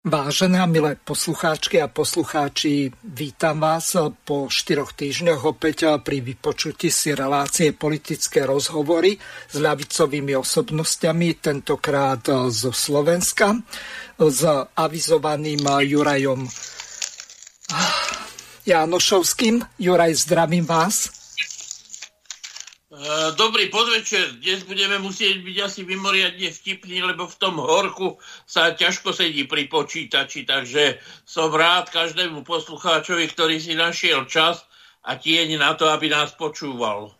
Vážené a milé poslucháčky a poslucháči, vítam vás po štyroch týždňoch opäť pri vypočutí si relácie politické rozhovory s ľavicovými osobnostiami, tentokrát zo Slovenska, s avizovaným Jurajom Janošovským. Juraj, zdravím vás. Eh, dobrý podvečer. Dnes budeme musieť byť asi mimoriadne vtipní, lebo v tom horku sa ťažko sedí pri počítači, takže som rád každému poslucháčovi, ktorý si našiel čas a tieň na to, aby nás počúval.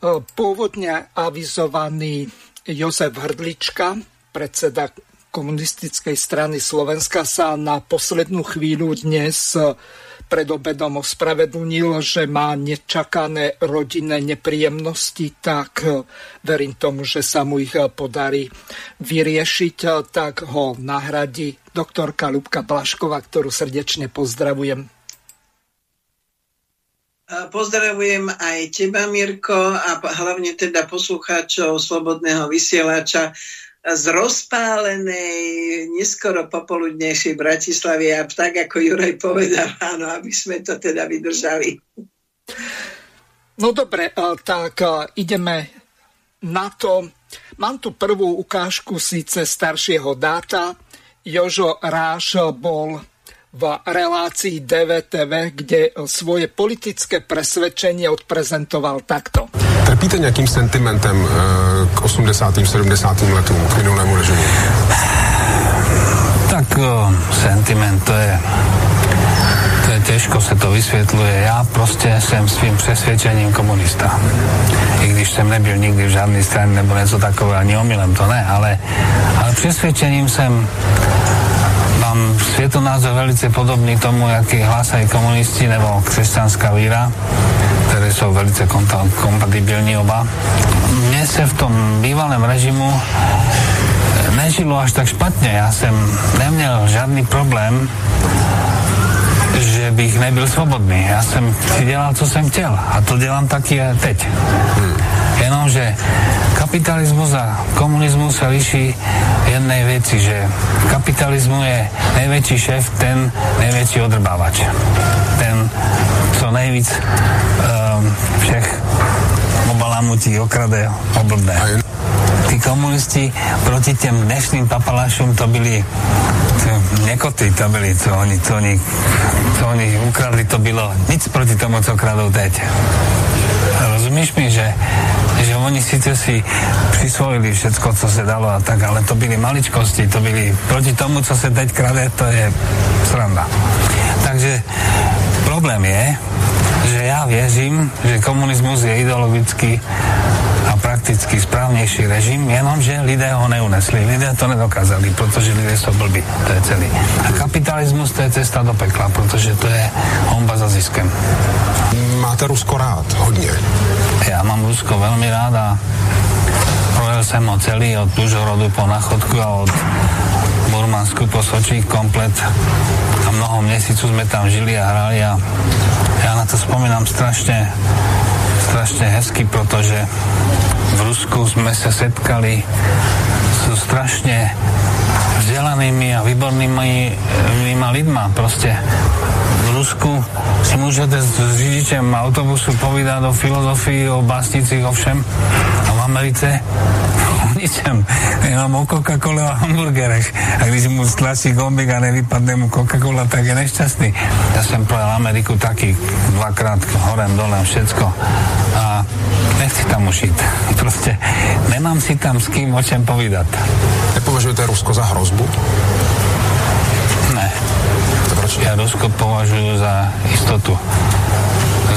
Eh, pôvodne avizovaný Jozef Hrdlička, predseda komunistickej strany Slovenska, sa na poslednú chvíľu dnes pred obedom ospravedlnil, že má nečakané rodinné nepríjemnosti, tak eh, verím tomu, že sa mu ich eh, podarí vyriešiť, eh, tak ho nahradí doktorka Ľubka Blašková, ktorú srdečne pozdravujem. Pozdravujem aj teba, Mirko, a hlavne teda poslucháčov Slobodného vysielača z rozpálenej, neskoro popoludnejšej Bratislavy a tak, ako Juraj povedal, áno, aby sme to teda vydržali. No dobre, tak ideme na to. Mám tu prvú ukážku síce staršieho dáta. Jožo Ráš bol v relácii DVTV, kde svoje politické presvedčenie odprezentoval takto. Trpíte nějakým sentimentem e, k 80. 70. letům, k minulému režimu? Tak o, sentiment to je to je těžko se to vysvětluje. Já prostě jsem svým přesvědčením komunista. I když jsem nebyl nikdy v žádné straně nebo něco takové, ani omylem to ne, ale, ale přesvědčením jsem mám svietonázor velice podobný tomu, jaký hlásají komunisti nebo křesťanská víra které jsou velice kompatibilní oba. Mně se v tom bývalém režimu nežilo až tak špatně. Já jsem neměl žádný problém že bych nebyl svobodný. Já jsem si dělal, co jsem chtěl. A to dělám taky teď. Jenomže kapitalismus a komunismus se liší jednej věci, že kapitalismu je největší šéf ten největší odrbávač. Ten, co nejvíc um, všech obalamutí, okrade, oblbne. Tí komunisti proti těm dnešným papalášům to byli nekoty to byli, co oni, co oni, co oni ukradli, to bylo nic proti tomu, co kradou teď. Rozumíš mi, že, že oni sice si přisvojili všetko, co se dalo a tak, ale to byly maličkosti, to byly proti tomu, co se teď krade, to je sranda. Takže problém je, že já věřím, že komunismus je ideologicky prakticky správnější režim, jenomže lidé ho neunesli. Lidé to nedokázali, protože lidé jsou blbí. To je celý. A kapitalismus to je cesta do pekla, protože to je homba za ziskem. Máte Rusko rád hodně? Já mám Rusko velmi rád a projel jsem ho celý od Užhorodu po Nachodku a od Burmansku po Sočí komplet a mnoho měsíců jsme tam žili a hrali a já na to vzpomínám strašně strašne hezky, protože v Rusku sme sa setkali so strašne vzdelanými a výbornými lidmi. Proste v Rusku si môžete s řidičem autobusu povídať o filozofii, o básnicích, o všem. A v Americe ničem. Jenom o Coca-Cola a hamburgerech. A když mu stlačí gombik a nevypadne mu Coca-Cola, tak je nešťastný. Ja som projel Ameriku taký dvakrát horem, dolem, všetko. A nechci tam ušiť. Proste nemám si tam s kým o čem povídať. Nepovažujete Rusko za hrozbu? Ne. Ja Rusko považuji za istotu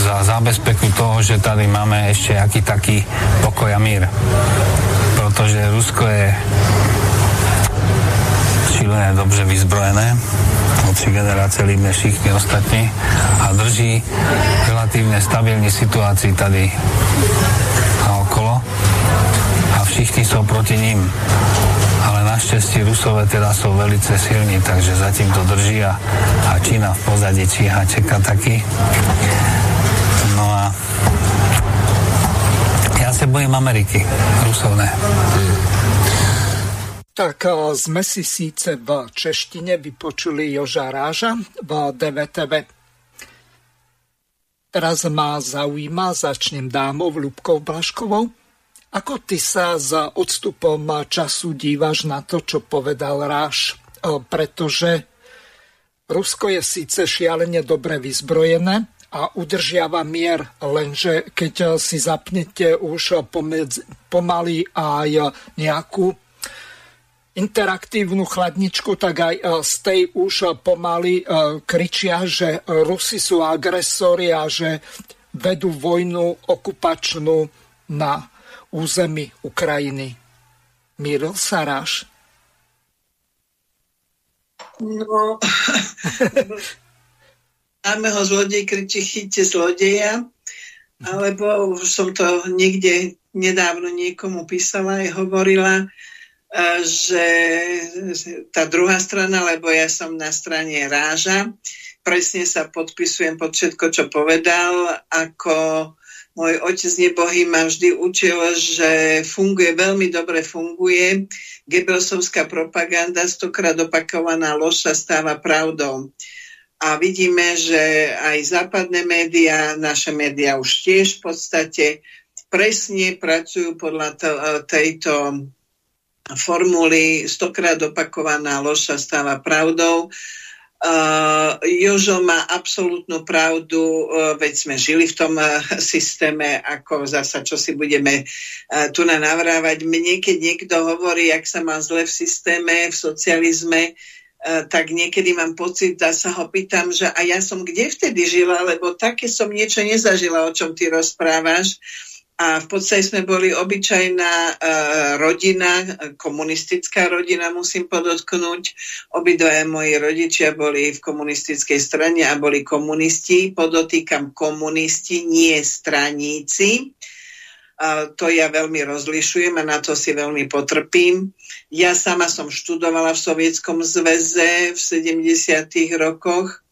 za zábezpeku toho, že tady máme ešte aký taký pokoj a mír protože Rusko je šílené dobře vyzbrojené, generácie líbne všichni ostatní a drží relatívne stabilní situácii tady a okolo a všichni jsou proti ním. Ale naštěstí Rusové teda jsou velice silní, takže zatím to drží a, a Čína v pozadí číha, čeká taky. No a se bojím Ameriky, Rusov ne. Tak sme si síce v češtine vypočuli Joža Ráža v DVTV. Teraz ma zaujíma, začnem dámov Ľubkou Blaškovou. Ako ty sa za odstupom času dívaš na to, čo povedal Ráž? Pretože Rusko je síce šialene dobre vyzbrojené a udržiava mier, lenže keď si zapnete už pomedzi, pomaly aj nejakú interaktívnu chladničku, tak aj e, z tej už e, pomaly e, kričia, že Rusi sú agresori a že vedú vojnu okupačnú na území Ukrajiny. Míril sa Ráš? No, máme ho zlodej kričí chyťte zlodeja, alebo už som to niekde nedávno niekomu písala a hovorila, že tá druhá strana, lebo ja som na strane Ráža, presne sa podpisujem pod všetko, čo povedal, ako môj otec nebohý ma vždy učil, že funguje, veľmi dobre funguje. Gebelsovská propaganda, stokrát opakovaná lož sa stáva pravdou. A vidíme, že aj západné médiá, naše médiá už tiež v podstate presne pracujú podľa tejto formuly stokrát opakovaná lož sa stáva pravdou. Uh, Jožo má absolútnu pravdu, uh, veď sme žili v tom uh, systéme, ako zasa, čo si budeme uh, tu na navrávať. Mne, keď niekto hovorí, jak sa má zle v systéme, v socializme, uh, tak niekedy mám pocit, a sa ho pýtam, že a ja som kde vtedy žila, lebo také som niečo nezažila, o čom ty rozprávaš. Uh, a v podstate sme boli obyčajná uh, rodina, komunistická rodina, musím podotknúť. Obidvaja moji rodičia boli v komunistickej strane a boli komunisti. Podotýkam komunisti, nie straníci. Uh, to ja veľmi rozlišujem a na to si veľmi potrpím. Ja sama som študovala v Sovietskom zväze v 70. rokoch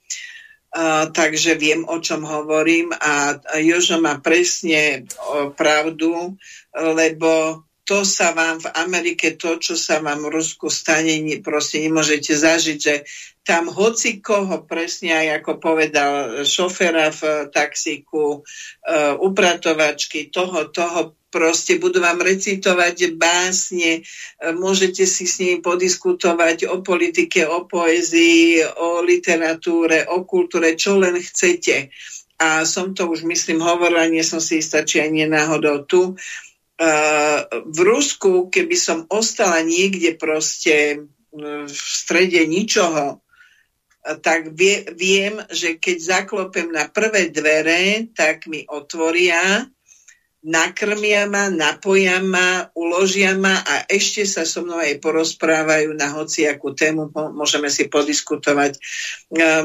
takže viem, o čom hovorím a Jožo má presne pravdu, lebo to sa vám v Amerike, to, čo sa vám v Rusku stane, proste nemôžete zažiť, že tam hoci koho, presne aj ako povedal šoféra v taxíku, uh, upratovačky, toho, toho proste budú vám recitovať básne, e, môžete si s nimi podiskutovať o politike, o poezii, o literatúre, o kultúre, čo len chcete. A som to už, myslím, hovorila, nie som si istá, či aj nie náhodou tu. E, v Rusku, keby som ostala niekde proste v strede ničoho, tak vie, viem, že keď zaklopem na prvé dvere, tak mi otvoria nakrmia ma, napoja ma, uložia ma a ešte sa so mnou aj porozprávajú na hociakú tému, môžeme si podiskutovať.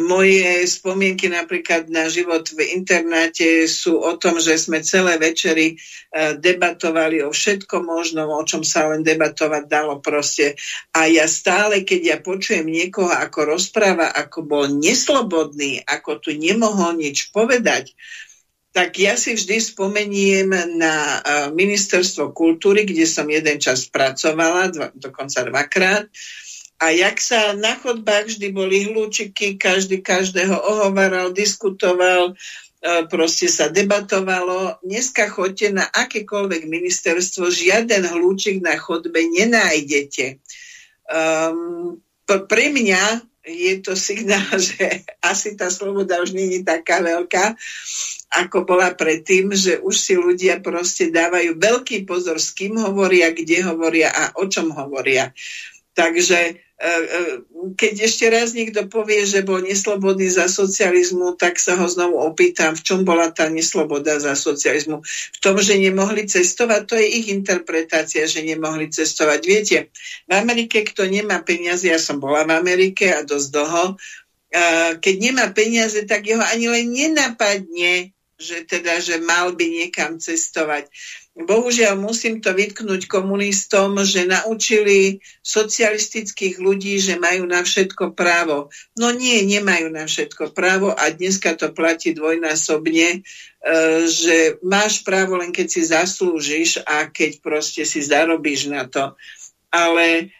Moje spomienky napríklad na život v internáte sú o tom, že sme celé večery e, debatovali o všetkom možnom, o čom sa len debatovať dalo proste. A ja stále, keď ja počujem niekoho, ako rozpráva, ako bol neslobodný, ako tu nemohol nič povedať, tak ja si vždy spomeniem na ministerstvo kultúry, kde som jeden čas pracovala, dva, dokonca dvakrát. A jak sa na chodbách vždy boli hľúčiky, každý každého ohovaral, diskutoval, proste sa debatovalo. Dneska chodte na akékoľvek ministerstvo, žiaden hľúčik na chodbe nenájdete. Um, pre mňa je to signál, že asi tá sloboda už není taká veľká, ako bola predtým, že už si ľudia proste dávajú veľký pozor, s kým hovoria, kde hovoria a o čom hovoria. Takže e, e, keď ešte raz niekto povie, že bol neslobodný za socializmu, tak sa ho znovu opýtam, v čom bola tá nesloboda za socializmu. V tom, že nemohli cestovať, to je ich interpretácia, že nemohli cestovať. Viete, v Amerike, kto nemá peniaze, ja som bola v Amerike a dosť dlho, keď nemá peniaze, tak jeho ani len nenapadne, že teda, že mal by niekam cestovať. Bohužiaľ musím to vytknúť komunistom, že naučili socialistických ľudí, že majú na všetko právo. No nie, nemajú na všetko právo a dneska to platí dvojnásobne, e, že máš právo len keď si zaslúžiš a keď proste si zarobíš na to. Ale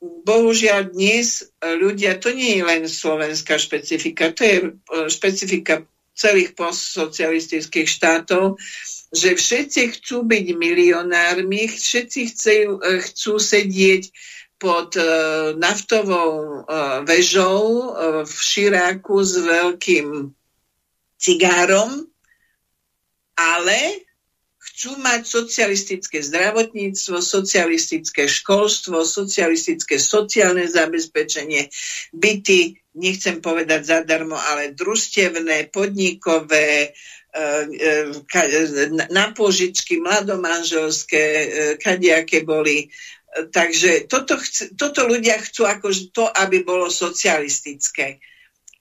bohužiaľ dnes ľudia, to nie je len slovenská špecifika, to je špecifika celých postsocialistických štátov, že všetci chcú byť milionármi, všetci chcú, chcú sedieť pod uh, naftovou uh, vežou uh, v Širáku s veľkým cigárom, ale chcú mať socialistické zdravotníctvo, socialistické školstvo, socialistické sociálne zabezpečenie, byty, nechcem povedať zadarmo, ale družstevné, podnikové, e, e, na požičky, mladomanželské, e, kadejaké boli. Takže toto, chc- toto ľudia chcú ako to, aby bolo socialistické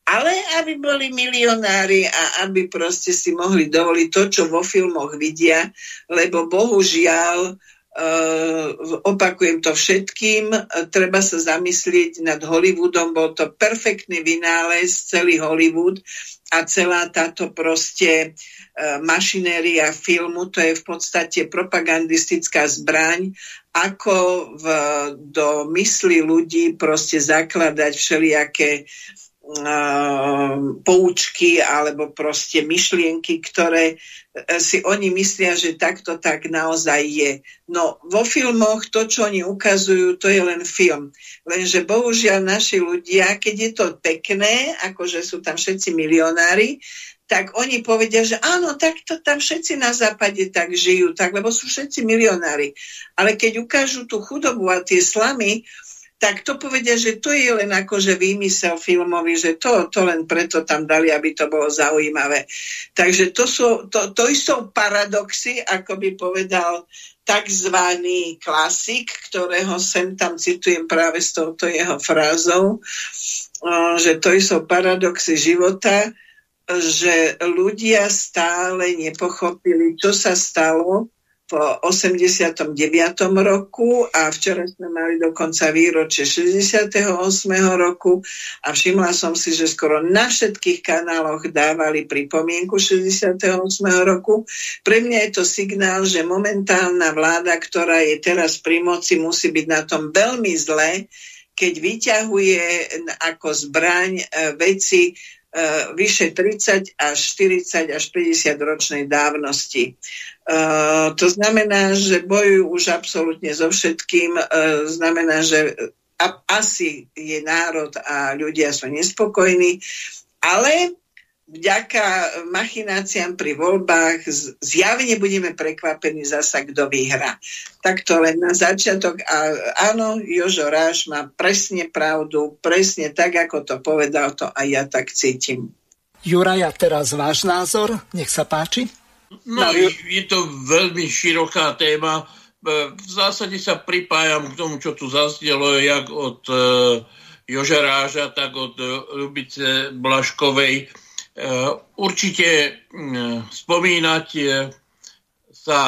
ale aby boli milionári a aby proste si mohli dovoliť to, čo vo filmoch vidia, lebo bohužiaľ Uh, opakujem to všetkým, uh, treba sa zamyslieť nad Hollywoodom, bol to perfektný vynález, celý Hollywood a celá táto proste uh, mašinéria filmu, to je v podstate propagandistická zbraň, ako v, do mysli ľudí proste zakladať všelijaké poučky alebo proste myšlienky, ktoré e, si oni myslia, že takto tak naozaj je. No vo filmoch to, čo oni ukazujú, to je len film. Lenže bohužiaľ naši ľudia, keď je to pekné, akože sú tam všetci milionári, tak oni povedia, že áno, tak to tam všetci na západe tak žijú, tak, lebo sú všetci milionári. Ale keď ukážu tú chudobu a tie slamy, tak to povedia, že to je len akože výmysel filmový, že to, to len preto tam dali, aby to bolo zaujímavé. Takže to sú, to, to sú paradoxy, ako by povedal tzv. klasik, ktorého sem tam citujem práve s touto jeho frázou, že to sú paradoxy života, že ľudia stále nepochopili, čo sa stalo v 89. roku a včera sme mali dokonca výročie 68. roku a všimla som si, že skoro na všetkých kanáloch dávali pripomienku 68. roku. Pre mňa je to signál, že momentálna vláda, ktorá je teraz pri moci, musí byť na tom veľmi zle, keď vyťahuje ako zbraň e, veci, vyše 30 až 40 až 50 ročnej dávnosti. Uh, to znamená, že bojujú už absolútne so všetkým. Uh, znamená, že asi je národ a ľudia sú nespokojní, ale vďaka machináciám pri voľbách zjavne budeme prekvapení zasa, kto vyhrá. Tak to len na začiatok. A áno, Jožo Ráš má presne pravdu, presne tak, ako to povedal, to a ja tak cítim. Juraja, teraz váš názor, nech sa páči. No, je to veľmi široká téma. E, v zásade sa pripájam k tomu, čo tu zaznelo, jak od e, Joža Ráža, tak od e, Lubice Blaškovej. Určite spomínať sa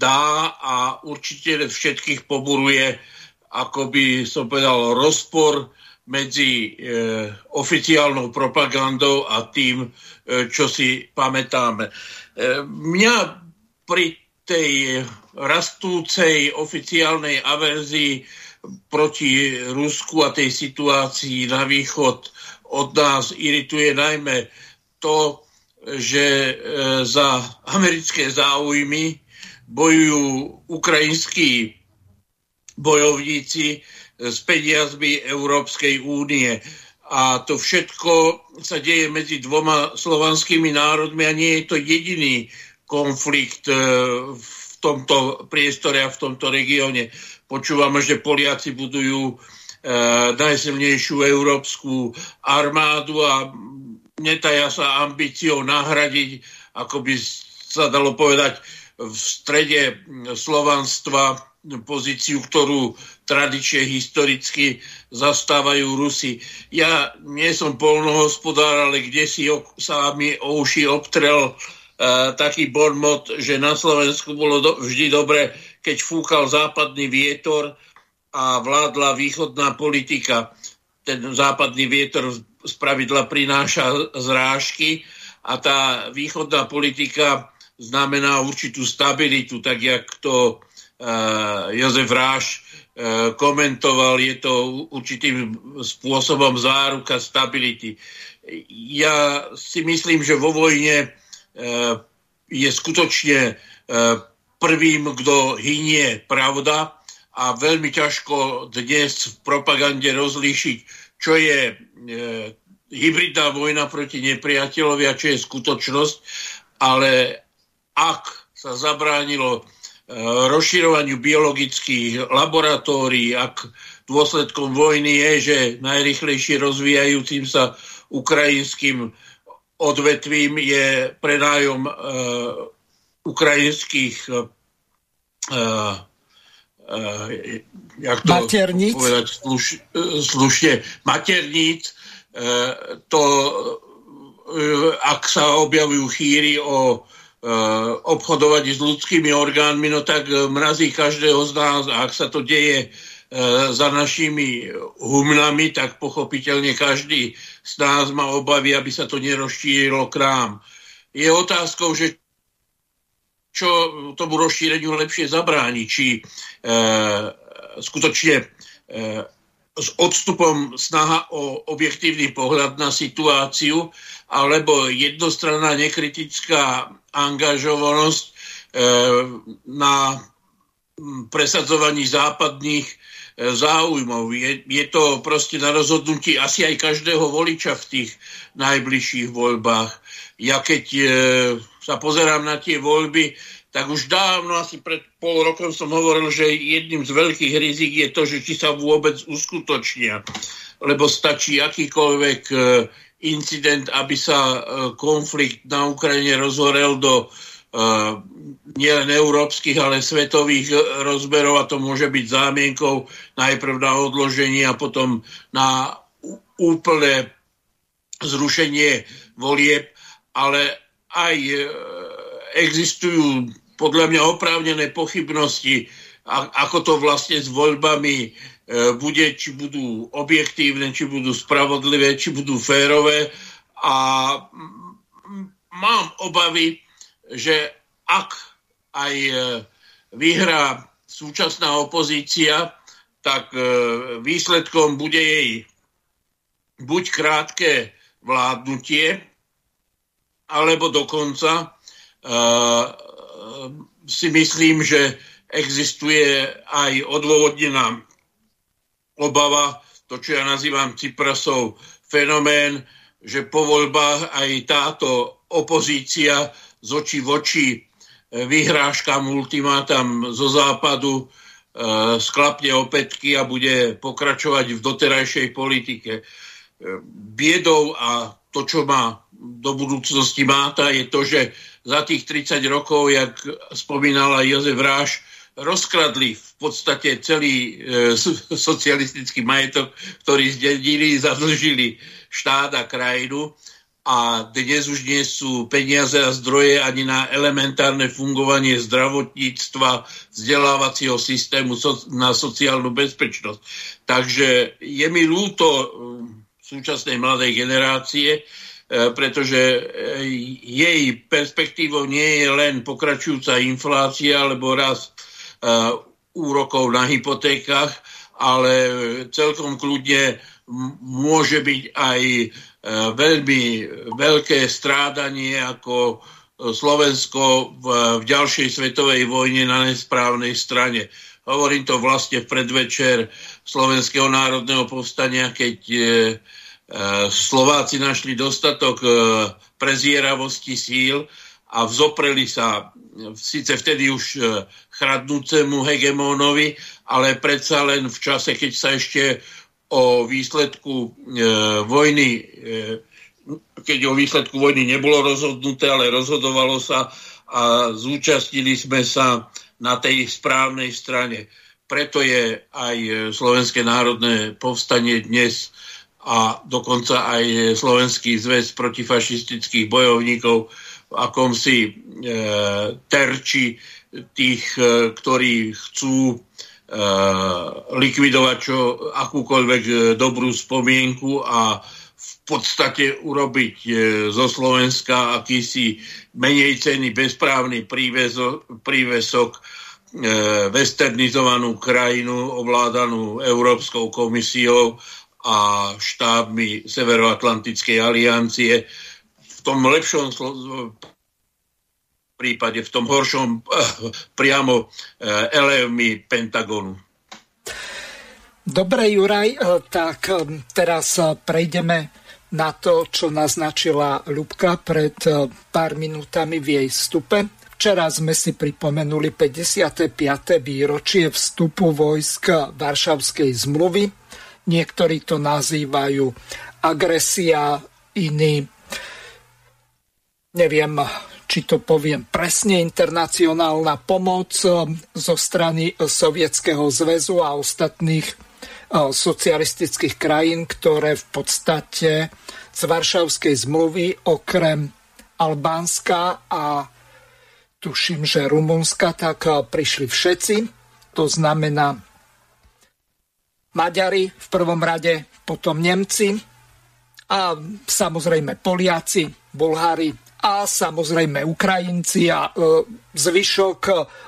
dá a určite všetkých poburuje, ako by som povedal, rozpor medzi oficiálnou propagandou a tým, čo si pamätáme. Mňa pri tej rastúcej oficiálnej averzii proti Rusku a tej situácii na východ od nás irituje najmä to, že e, za americké záujmy bojujú ukrajinskí bojovníci s peniazmi Európskej únie. A to všetko sa deje medzi dvoma slovanskými národmi a nie je to jediný konflikt e, v tomto priestore a v tomto regióne. Počúvame, že Poliaci budujú najsilnejšiu európsku armádu a netaja sa ambíciou nahradiť, ako by sa dalo povedať, v strede slovanstva pozíciu, ktorú tradične historicky zastávajú Rusi. Ja nie som polnohospodár, ale kde si sa mi o uši obtrel uh, taký bonmot, že na Slovensku bolo do, vždy dobre, keď fúkal západný vietor a vládla východná politika. Ten západný vietor z pravidla prináša zrážky a tá východná politika znamená určitú stabilitu, tak jak to Eh, Jozef Ráš komentoval, je to určitým spôsobom záruka stability. Ja si myslím, že vo vojne je skutočne prvým, kto hynie pravda a veľmi ťažko dnes v propagande rozlíšiť, čo je e, hybridná vojna proti nepriateľovi a čo je skutočnosť, ale ak sa zabránilo e, rozširovaniu biologických laboratórií, ak dôsledkom vojny je, že najrychlejšie rozvíjajúcim sa ukrajinským odvetvím je prenájom e, ukrajinských e, jak to materníc. povedať sluš, slušne, materníc, uh, to, ak sa objavujú chýry o obchodovať s ľudskými orgánmi, no tak mrazí každého z nás. A ak sa to deje za našimi humnami, tak pochopiteľne každý z nás má obavy, aby sa to nerozšírilo k nám. Je otázkou, že čo tomu rozšíreniu lepšie zabráni, či e, skutočne e, s odstupom snaha o objektívny pohľad na situáciu, alebo jednostranná nekritická angažovanosť e, na presadzovaní západných e, záujmov. Je, je to proste na rozhodnutí asi aj každého voliča v tých najbližších voľbách. Ja keď e, sa pozerám na tie voľby, tak už dávno, asi pred pol rokom som hovoril, že jedným z veľkých rizik je to, že či sa vôbec uskutočnia. Lebo stačí akýkoľvek e, incident, aby sa e, konflikt na Ukrajine rozhorel do e, nielen európskych, ale svetových rozberov a to môže byť zámienkou najprv na odloženie a potom na úplné zrušenie volieb, ale aj e, existujú podľa mňa oprávnené pochybnosti, ako to vlastne s voľbami e, bude, či budú objektívne, či budú spravodlivé, či budú férové. A mám obavy, že ak aj e, vyhrá súčasná opozícia, tak výsledkom bude jej buď krátke vládnutie, alebo dokonca uh, si myslím, že existuje aj odôvodnená obava, to, čo ja nazývam Ciprasov fenomén, že po voľbách aj táto opozícia z očí v oči e, vyhrážkam, ultimátam zo západu e, sklapne opätky a bude pokračovať v doterajšej politike. E, biedou a to, čo má do budúcnosti máta, je to, že za tých 30 rokov, jak spomínala Jozef Ráš, rozkradli v podstate celý e, socialistický majetok, ktorý zdedili, zadlžili štát a krajinu a dnes už nie sú peniaze a zdroje ani na elementárne fungovanie zdravotníctva, vzdelávacieho systému so, na sociálnu bezpečnosť. Takže je mi ľúto e, súčasnej mladej generácie, pretože e, jej perspektívou nie je len pokračujúca inflácia alebo rast e, úrokov na hypotékach, ale celkom kľudne môže byť aj veľmi veľké strádanie ako Slovensko v, v ďalšej svetovej vojne na nesprávnej strane. Hovorím to vlastne v predvečer Slovenského národného povstania, keď E, Slováci našli dostatok e, prezieravosti síl a vzopreli sa e, síce vtedy už chradnúcemu hegemónovi, ale predsa len v čase, keď sa ešte o výsledku vojny keď o výsledku vojny nebolo rozhodnuté, ale rozhodovalo sa a zúčastnili sme sa na tej správnej strane. Preto je aj Slovenské národné povstanie dnes a dokonca aj Slovenský zväz protifašistických bojovníkov v akomsi e, terči tých, e, ktorí chcú e, likvidovať čo, akúkoľvek e, dobrú spomienku a v podstate urobiť e, zo Slovenska akýsi menej cený bezprávny prívesok, westernizovanú krajinu ovládanú Európskou komisiou a štábmi Severoatlantickej aliancie. V tom lepšom prípade, v tom horšom priamo elevmi Pentagonu. Dobre, Juraj, tak teraz prejdeme na to, čo naznačila Ľubka pred pár minútami v jej vstupe. Včera sme si pripomenuli 55. výročie vstupu vojsk Varšavskej zmluvy. Niektorí to nazývajú agresia, iní neviem, či to poviem presne, internacionálna pomoc zo strany Sovietskeho zväzu a ostatných socialistických krajín, ktoré v podstate z Varšavskej zmluvy okrem Albánska a tuším, že Rumunska, tak eh, prišli všetci. To znamená Maďari v prvom rade, potom Nemci a samozrejme Poliaci, Bulhári a samozrejme Ukrajinci a e, zvyšok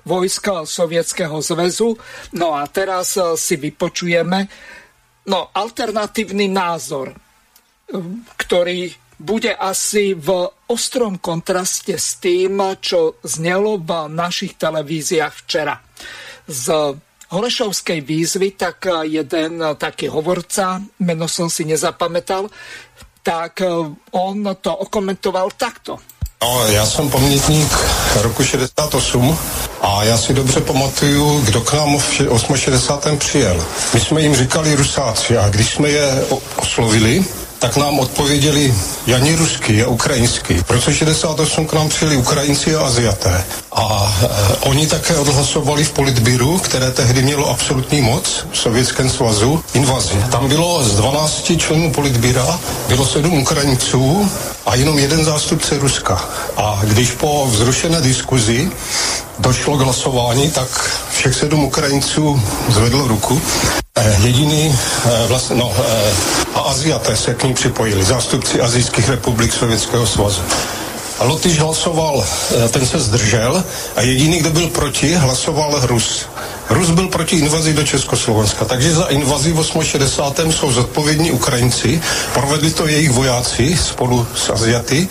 vojska Sovietskeho zväzu. No a teraz e, si vypočujeme no, alternatívny názor, e, ktorý bude asi v ostrom kontraste s tým, čo znelo v našich televíziách včera. Z Holešovskej výzvy, tak jeden taký hovorca, meno som si nezapamätal, tak on to okomentoval takto. No, já jsem pamětník roku 68 a já si dobře pamatuju, kdo k nám v 68. přijel. My jsme jim říkali Rusáci a když jsme je oslovili, tak nám odpověděli Jani ruský a ukrajinský. V roce 68 k nám přijeli Ukrajinci a Aziaté. A e, oni také odhlasovali v politbíru, které tehdy mělo absolutní moc v Sovětském svazu, invazi. Tam bylo z 12 členů politbíra, bylo sedm Ukrajinců a jenom jeden zástupce Ruska. A když po vzrušené diskuzi došlo k hlasování, tak všech sedm Ukrajinců zvedlo ruku. Eh, jediný, eh, vlastně, no, eh, a Aziaté se k ní připojili, zástupci azijských republik Sovětského svazu. A Lotyš hlasoval, ten se zdržel a jediný, kdo byl proti, hlasoval Rus. Rus byl proti invazi do Československa, takže za invazi v 68. jsou zodpovědní Ukrajinci, provedli to jejich vojáci spolu s Aziaty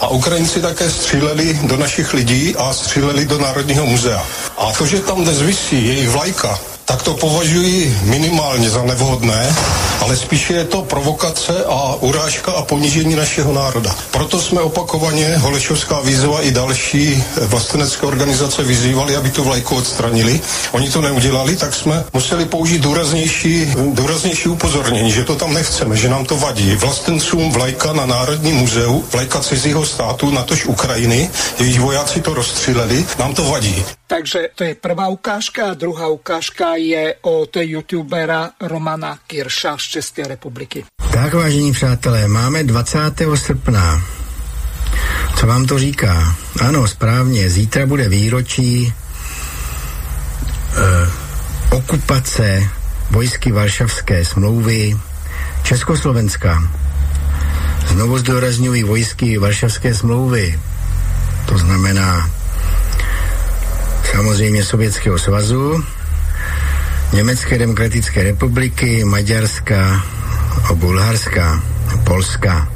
a Ukrajinci také stříleli do našich lidí a stříleli do Národního muzea. A to, že tam dnes vysí jejich vlajka, tak to považuji minimálně za nevhodné, ale spíše je to provokace a urážka a ponížení našeho národa. Proto jsme opakovaně Holešovská výzva i další vlastenecké organizace vyzývali, aby tu vlajku odstranili. Oni to neudělali, tak jsme museli použít důraznější, důraznější upozornění, že to tam nechceme, že nám to vadí. Vlastencům vlajka na Národním muzeu, vlajka cizího státu, natož Ukrajiny, jejich vojáci to rozstříleli, nám to vadí. Takže to je prvá ukážka a druhá ukážka je od youtubera Romana Kirša z České republiky. Tak, vážení přátelé, máme 20. srpna. Co vám to říká? Ano, správně, zítra bude výročí eh, okupace vojsky Varšavské smlouvy Československa. Znovu zdůrazňují vojsky Varšavské smlouvy. To znamená samozřejmě Sovětského svazu, Německé demokratické republiky, Maďarska Bulharska, Polska.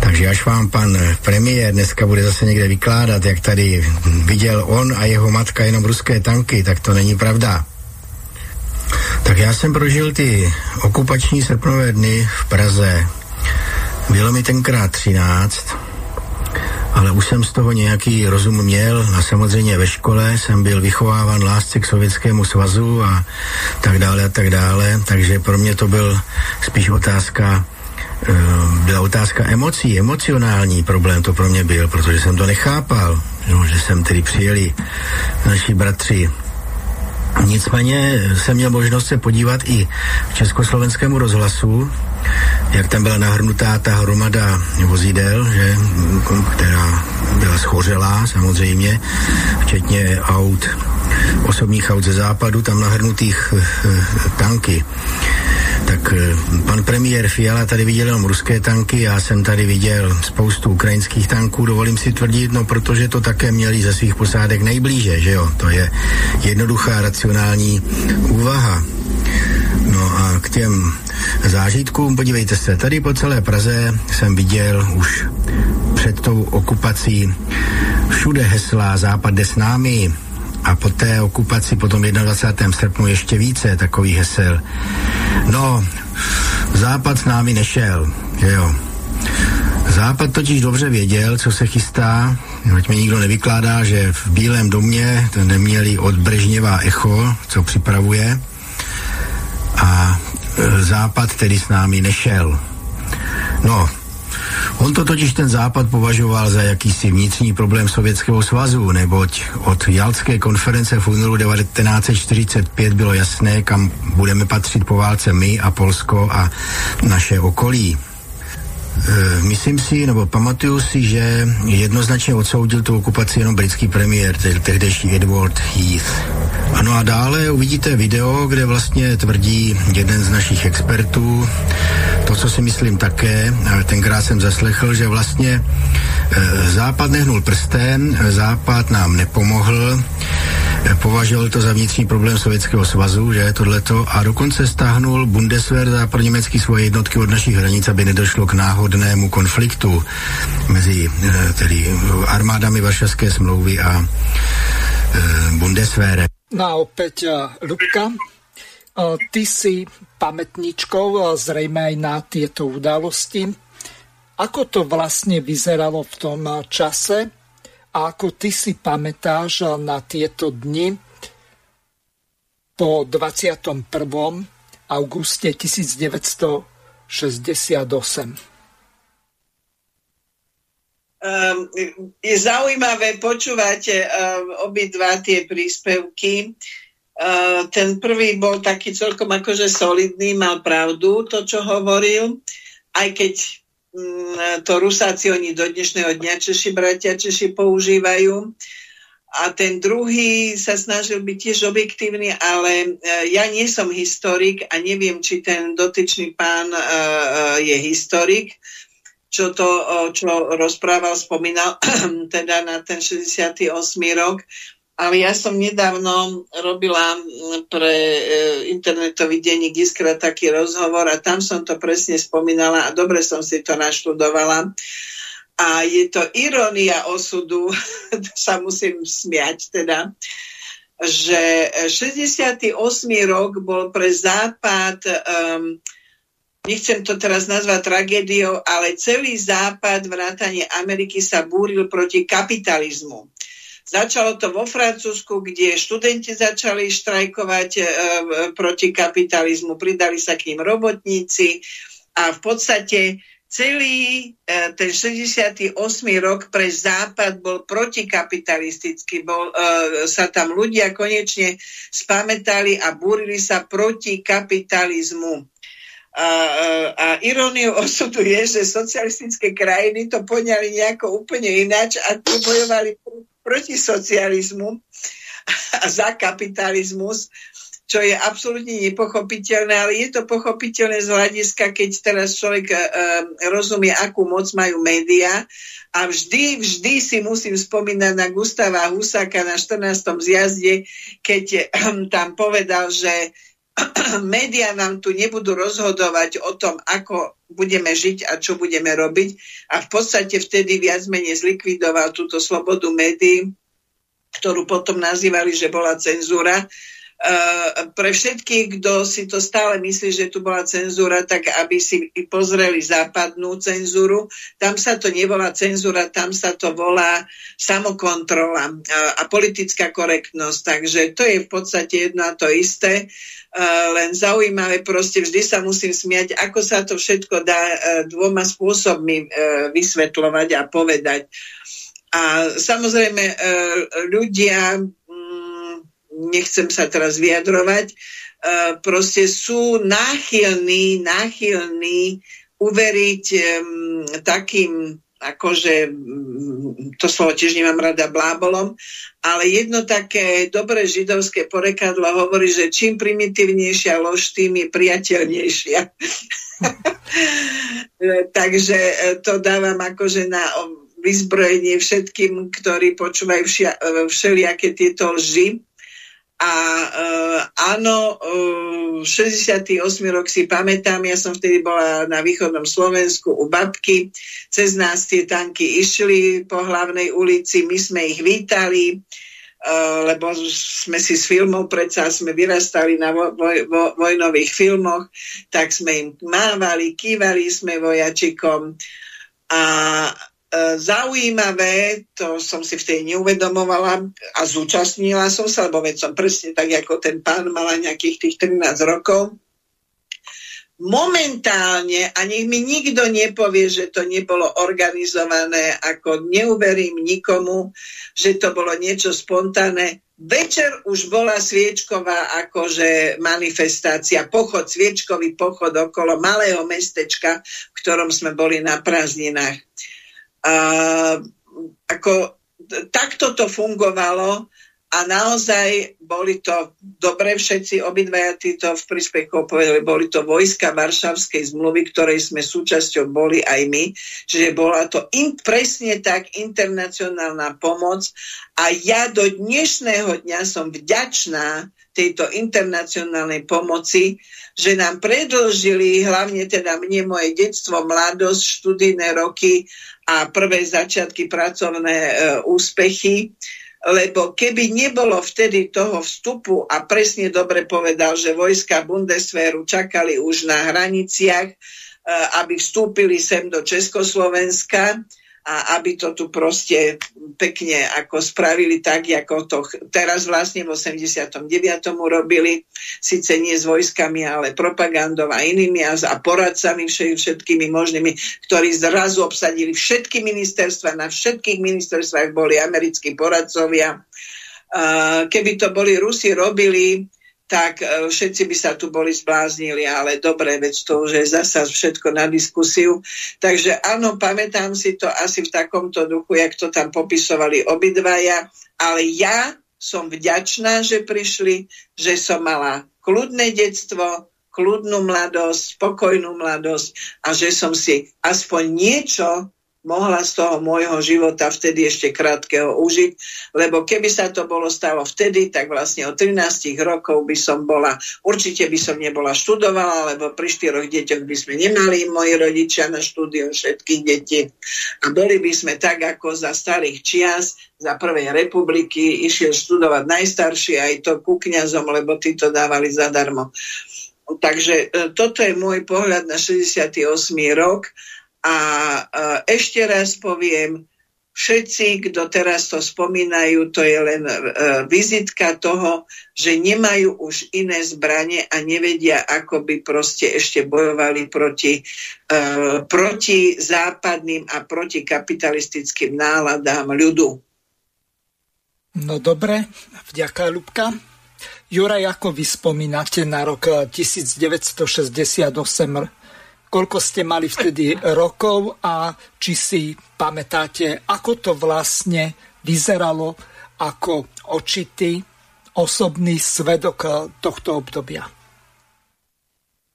Takže až vám pan premiér dneska bude zase někde vykládat, jak tady viděl on a jeho matka jenom ruské tanky, tak to není pravda. Tak já jsem prožil ty okupační srpnové dny v Praze. Bylo mi tenkrát 13 ale už jsem z toho nějaký rozum měl. A samozřejmě ve škole jsem byl vychováván lásce k Sovětskému svazu a tak dále a tak dále, takže pro mě to byl spíš otázka eh, byla otázka emocí, emocionální problém to pro mě byl, protože jsem to nechápal, že jsem tedy přijeli naši bratři Nicméně jsem měl možnost se podívat i v československému rozhlasu, jak tam byla nahrnutá ta hromada vozidel, že, která byla schořelá samozřejmě, včetně aut, osobních aut ze západu, tam nahrnutých e, tanky. Tak eh, pan premiér Fiala tady viděl jenom ruské tanky, já jsem tady viděl spoustu ukrajinských tanků, dovolím si tvrdit, no protože to také měli ze svých posádek nejblíže, že jo? To je jednoduchá racionální úvaha. No a k těm zážitkům, podívejte se, tady po celé Praze jsem viděl už před tou okupací všude hesla Západ s námi, a po té okupaci, po tom 21. srpnu ještě více takových hesel. No, Západ s námi nešel, že jo. Západ totiž dobře věděl, co se chystá, ať mi nikdo nevykládá, že v Bílém domě neměli od Brežněva echo, co připravuje. A e, Západ tedy s námi nešel. No, On to totiž ten západ považoval za jakýsi vnitřní problém Sovětského svazu, neboť od Jalské konference v únoru 1945 bylo jasné, kam budeme patřit po válce my a Polsko a naše okolí. E, myslím si, nebo pamatuju si, že jednoznačně odsoudil tu okupaci jenom britský premiér, tehdejší Edward Heath. Ano a dále uvidíte video, kde vlastně tvrdí jeden z našich expertů, to, co si myslím také, tenkrát jsem zaslechl, že vlastně e, Západ nehnul prstem, Západ nám nepomohl, považoval to za vnitřní problém Sovětského svazu, že tohleto, a dokonce stáhnul Bundeswehr západněmecký svoje jednotky od našich hranic, aby nedošlo k náhodnému konfliktu mezi e, tedy armádami Varšavské smlouvy a Bundeswehrem. No a opäť Ľubka, ty si pamätničkou zrejme aj na tieto udalosti. Ako to vlastne vyzeralo v tom čase a ako ty si pamätáš na tieto dni po 21. auguste 1968? Um, je zaujímavé počúvať um, obidva tie príspevky. Uh, ten prvý bol taký celkom akože solidný, mal pravdu to, čo hovoril, aj keď to Rusáci oni do dnešného dňa Češi bratia Češi používajú. A ten druhý sa snažil byť tiež objektívny, ale uh, ja nie som historik a neviem, či ten dotyčný pán uh, uh, je historik čo to, čo rozprával, spomínal teda na ten 68. rok. Ale ja som nedávno robila pre e, internetový denník Iskra taký rozhovor a tam som to presne spomínala a dobre som si to naštudovala. A je to irónia osudu, sa musím smiať teda, že 68. rok bol pre Západ um, nechcem to teraz nazvať tragédiou, ale celý západ, vrátanie Ameriky sa búril proti kapitalizmu. Začalo to vo Francúzsku, kde študenti začali štrajkovať e, proti kapitalizmu, pridali sa k ním robotníci a v podstate celý e, ten 68. rok pre Západ bol protikapitalistický. Bol, e, sa tam ľudia konečne spametali a búrili sa proti kapitalizmu. A, a iróniou osudu je, že socialistické krajiny to poňali nejako úplne ináč a tu bojovali proti socializmu a za kapitalizmus, čo je absolútne nepochopiteľné, ale je to pochopiteľné z hľadiska, keď teraz človek uh, rozumie, akú moc majú médiá. A vždy, vždy si musím spomínať na Gustava Husáka na 14. zjazde, keď um, tam povedal, že médiá nám tu nebudú rozhodovať o tom, ako budeme žiť a čo budeme robiť. A v podstate vtedy viac menej zlikvidoval túto slobodu médií, ktorú potom nazývali, že bola cenzúra. Uh, pre všetkých, kto si to stále myslí, že tu bola cenzúra, tak aby si pozreli západnú cenzúru. Tam sa to nevolá cenzúra, tam sa to volá samokontrola uh, a politická korektnosť. Takže to je v podstate jedno a to isté. Uh, len zaujímavé, proste vždy sa musím smiať, ako sa to všetko dá dvoma spôsobmi vysvetľovať a povedať. A samozrejme ľudia nechcem sa teraz vyjadrovať, e, proste sú náchylní, náchylní uveriť takým akože to slovo tiež nemám rada blábolom, ale jedno také dobré židovské porekadlo hovorí, že čím primitívnejšia lož, tým je priateľnejšia. Takže e, to dávam akože na vyzbrojenie všetkým, ktorí počúvajú všelijaké tieto lži a uh, áno, uh, 68. rok si pamätám, ja som vtedy bola na východnom Slovensku u babky, cez nás tie tanky išli po hlavnej ulici, my sme ich vítali, uh, lebo sme si s filmov, predsa sme vyrastali na vo, vo, vo, vojnových filmoch, tak sme im mávali, kývali sme vojačikom a E, zaujímavé, to som si vtedy neuvedomovala a zúčastnila som sa, lebo veď som presne tak, ako ten pán mala nejakých tých 13 rokov. Momentálne, a nech mi nikto nepovie, že to nebolo organizované, ako neuverím nikomu, že to bolo niečo spontánne, Večer už bola sviečková akože manifestácia, pochod, sviečkový pochod okolo malého mestečka, v ktorom sme boli na prázdninách. A, ako, takto to fungovalo a naozaj boli to dobre všetci, obidvaja títo v príspechu povedali, boli to vojska Varšavskej zmluvy, ktorej sme súčasťou boli aj my, čiže bola to in, presne tak internacionálna pomoc a ja do dnešného dňa som vďačná tejto internacionálnej pomoci, že nám predložili, hlavne teda mne moje detstvo, mladosť, študijné roky a prvé začiatky pracovné e, úspechy, lebo keby nebolo vtedy toho vstupu a presne dobre povedal, že vojska Bundeswehru čakali už na hraniciach, e, aby vstúpili sem do Československa, a aby to tu proste pekne ako spravili tak, ako to teraz vlastne v 89. urobili, síce nie s vojskami, ale propagandou a inými a, a poradcami všetkými možnými, ktorí zrazu obsadili všetky ministerstva, na všetkých ministerstvách boli americkí poradcovia. Keby to boli Rusi robili, tak e, všetci by sa tu boli zbláznili, ale dobre, veď to už je zasa všetko na diskusiu. Takže áno, pamätám si to asi v takomto duchu, jak to tam popisovali obidvaja, ale ja som vďačná, že prišli, že som mala kľudné detstvo, kľudnú mladosť, spokojnú mladosť a že som si aspoň niečo mohla z toho môjho života vtedy ešte krátkeho užiť, lebo keby sa to bolo stalo vtedy, tak vlastne od 13 rokov by som bola, určite by som nebola študovala, lebo pri štyroch deťoch by sme nemali moji rodičia na štúdiu všetkých detí a boli by sme tak ako za starých čias, za prvej republiky, išiel študovať najstarší aj to ku kniazom, lebo tí to dávali zadarmo. Takže e, toto je môj pohľad na 68. rok a ešte raz poviem, všetci, kto teraz to spomínajú, to je len e, vizitka toho, že nemajú už iné zbranie a nevedia, ako by proste ešte bojovali proti, e, proti západným a proti kapitalistickým náladám ľudu. No dobre, vďaka Ľubka. Juraj, ako vy spomínate na rok 1968 koľko ste mali vtedy rokov a či si pamätáte, ako to vlastne vyzeralo ako očitý osobný svedok tohto obdobia.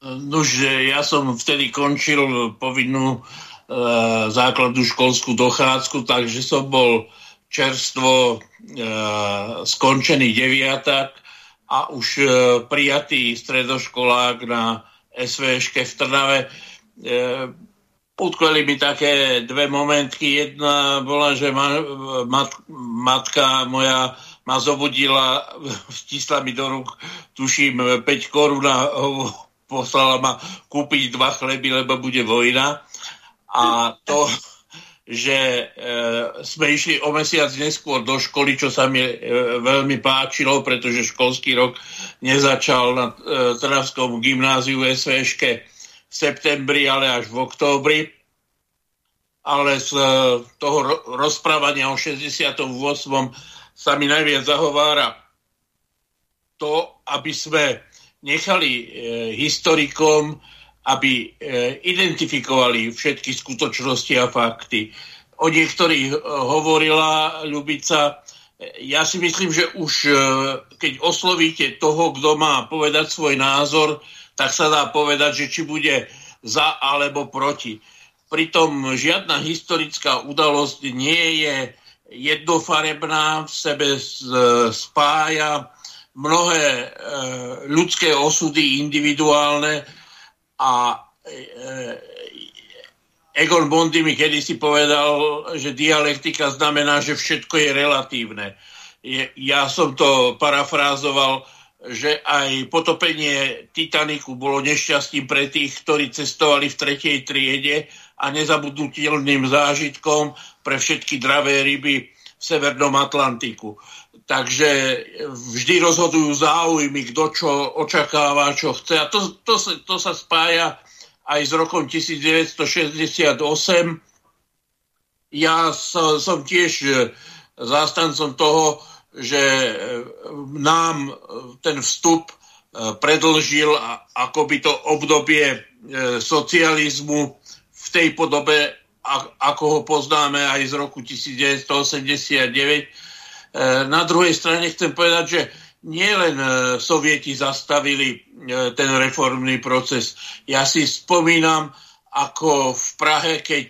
Nož, ja som vtedy končil povinnú e, základnú školskú dochádzku, takže som bol čerstvo e, skončený deviatak a už e, prijatý stredoškolák na SVŠke v Trnave. E, utkveli mi také dve momentky. Jedna bola, že ma, mat, matka moja ma zobudila, stisla mi do rúk, tuším, 5 korún a poslala ma kúpiť dva chleby, lebo bude vojna. A to, že e, sme išli o mesiac neskôr do školy, čo sa mi e, veľmi páčilo, pretože školský rok nezačal na e, Trnavskom gymnáziu SVŠke v septembri, ale až v októbri. Ale z e, toho rozprávania o 68. sa mi najviac zahovára to, aby sme nechali e, historikom aby identifikovali všetky skutočnosti a fakty. O niektorých hovorila Ľubica. Ja si myslím, že už keď oslovíte toho, kto má povedať svoj názor, tak sa dá povedať, že či bude za alebo proti. Pritom žiadna historická udalosť nie je jednofarebná, v sebe spája mnohé e, ľudské osudy individuálne a e, Egon Bondy mi kedysi povedal, že dialektika znamená, že všetko je relatívne. Ja som to parafrázoval že aj potopenie Titaniku bolo nešťastím pre tých, ktorí cestovali v tretej triede a nezabudnutelným zážitkom pre všetky dravé ryby v Severnom Atlantiku. Takže vždy rozhodujú záujmy, kto čo očakáva, čo chce. A to, to, to sa spája aj s rokom 1968. Ja som, som tiež zástancom toho, že e, nám e, ten vstup e, predlžil akoby to obdobie socializmu v tej podobe, ako ho poznáme aj z roku 1989. Na druhej strane chcem povedať, že nielen sovieti zastavili ten reformný proces. Ja si spomínam, ako v Prahe, keď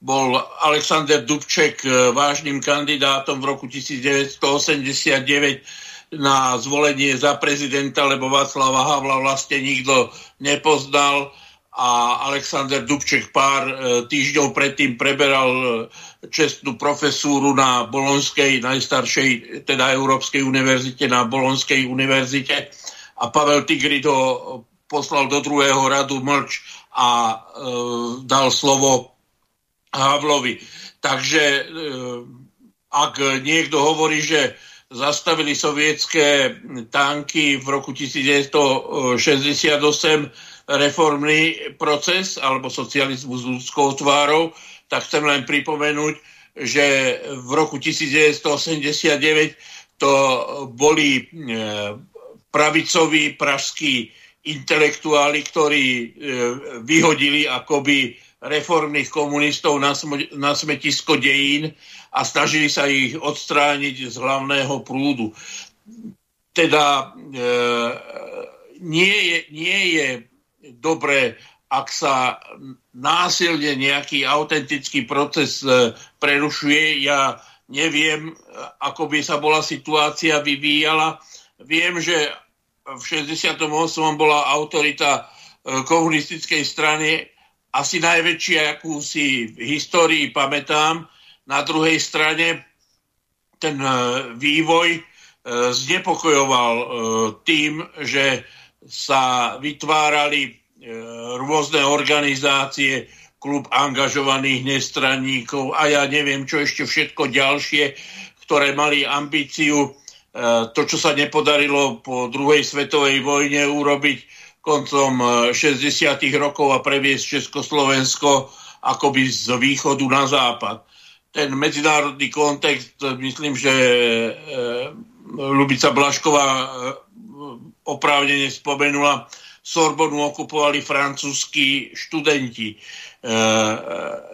bol Alexander Dubček e, vážnym kandidátom v roku 1989 na zvolenie za prezidenta, lebo Václava Havla vlastne nikto nepoznal a Alexander Dubček pár e, týždňov predtým preberal e, čestnú profesúru na Bolonskej, najstaršej, teda Európskej univerzite, na Bolonskej univerzite a Pavel Tigrid ho poslal do druhého radu mlč a e, dal slovo Havlovi. Takže e, ak niekto hovorí, že zastavili sovietské tanky v roku 1968 reformný proces alebo socializmus s ľudskou tvárou, tak chcem len pripomenúť, že v roku 1989 to boli e, pravicoví pražskí intelektuáli, ktorí e, vyhodili akoby reformných komunistov na, sm- na smetisko dejín a snažili sa ich odstrániť z hlavného prúdu. Teda e, nie, je, nie je dobré, ak sa násilne nejaký autentický proces e, prerušuje. Ja neviem, ako by sa bola situácia vyvíjala. Viem, že v 68. bola autorita e, komunistickej strany asi najväčšia, akú si v histórii pamätám. Na druhej strane ten e, vývoj e, znepokojoval e, tým, že sa vytvárali rôzne organizácie, klub angažovaných nestranníkov a ja neviem, čo ešte všetko ďalšie, ktoré mali ambíciu to, čo sa nepodarilo po druhej svetovej vojne urobiť, koncom 60. E, rokov a previesť Československo akoby z východu na západ. Ten medzinárodný kontext, myslím, že e, Lubica Blašková e, oprávnene spomenula, Sorbonu okupovali francúzskí študenti.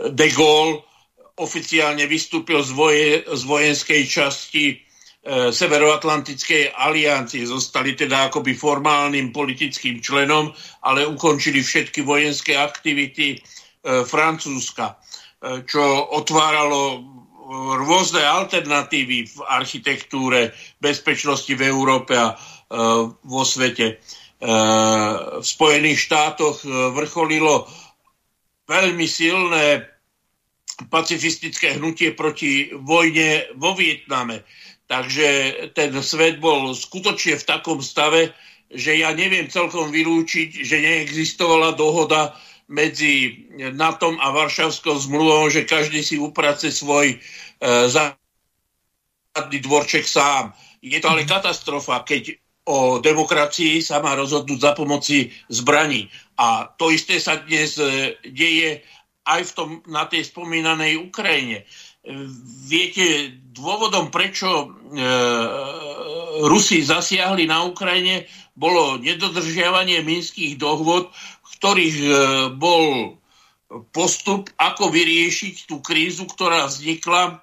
De Gaulle oficiálne vystúpil z, voje, z vojenskej časti E, Severoatlantickej aliancie. Zostali teda akoby formálnym politickým členom, ale ukončili všetky vojenské aktivity e, Francúzska, e, čo otváralo rôzne alternatívy v architektúre bezpečnosti v Európe a vo svete. V Spojených štátoch vrcholilo veľmi silné pacifistické hnutie proti vojne vo Vietname Takže ten svet bol skutočne v takom stave, že ja neviem celkom vylúčiť, že neexistovala dohoda medzi NATO a Varšavskou zmluvou, že každý si uprace svoj e, zadný dvorček sám. Je to ale mhm. katastrofa, keď o demokracii sa má rozhodnúť za pomoci zbraní. A to isté sa dnes e, deje aj v tom, na tej spomínanej Ukrajine. viete, dôvodom, prečo e, Rusi zasiahli na Ukrajine, bolo nedodržiavanie minských dohôd, v ktorých e, bol postup, ako vyriešiť tú krízu, ktorá vznikla e,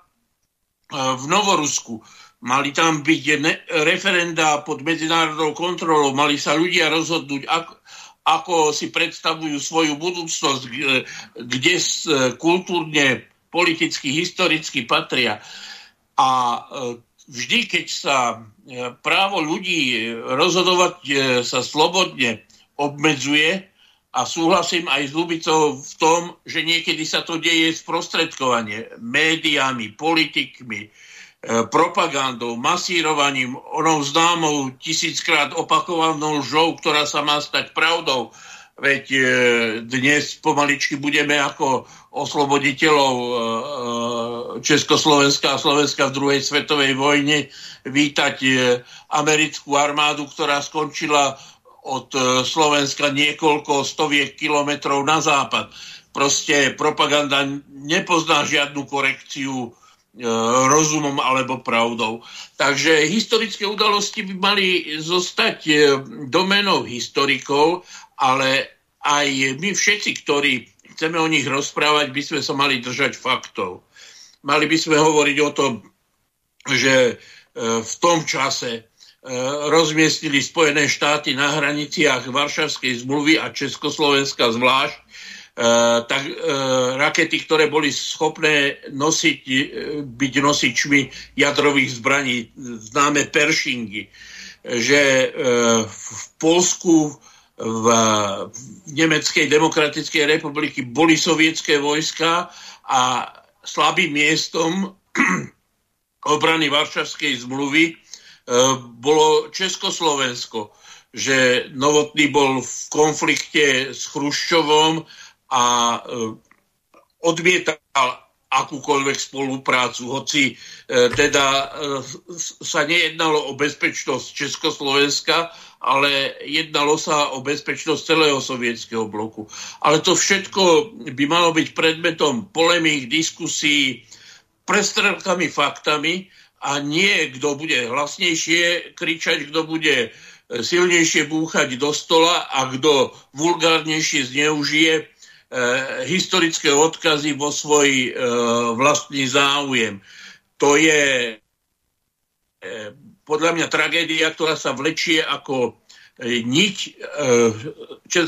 v Novorusku. Mali tam byť ne- referenda pod medzinárodnou kontrolou, mali sa ľudia rozhodnúť, ako, ako si predstavujú svoju budúcnosť, kde kultúrne, politicky, historicky patria. A e, vždy, keď sa e, právo ľudí rozhodovať e, sa slobodne obmedzuje, a súhlasím aj s Lubicou v tom, že niekedy sa to deje sprostredkovanie médiami, politikmi, propagandou, masírovaním, onou známou tisíckrát opakovanou žou, ktorá sa má stať pravdou. Veď e, dnes pomaličky budeme ako osloboditeľov e, e, Československa a Slovenska v druhej svetovej vojne vítať americkú armádu, ktorá skončila od Slovenska niekoľko stoviek kilometrov na západ. Proste propaganda nepozná žiadnu korekciu rozumom alebo pravdou. Takže historické udalosti by mali zostať domenou historikov ale aj my všetci, ktorí chceme o nich rozprávať, by sme sa mali držať faktov. Mali by sme hovoriť o tom, že e, v tom čase e, rozmiestnili Spojené štáty na hraniciach Varšavskej zmluvy a Československa zvlášť, e, tak rakety, ktoré boli schopné nosiť, byť nosičmi jadrových zbraní, známe Pershingy, že v Polsku v Nemeckej demokratickej republiky boli sovietské vojska a slabým miestom obrany Varšavskej zmluvy e, bolo Československo, že Novotný bol v konflikte s Chruščovom a e, odmietal akúkoľvek spoluprácu, hoci e, teda sa nejednalo o bezpečnosť Československa, ale jednalo sa o bezpečnosť celého sovietského bloku. Ale to všetko by malo byť predmetom polemých, diskusí, prestrelkami faktami a nie kto bude hlasnejšie kričať, kto bude silnejšie búchať do stola a kto vulgárnejšie zneužije e, historické odkazy vo svoj e, vlastný záujem. To je e, podľa mňa tragédia, ktorá sa vlečie ako niť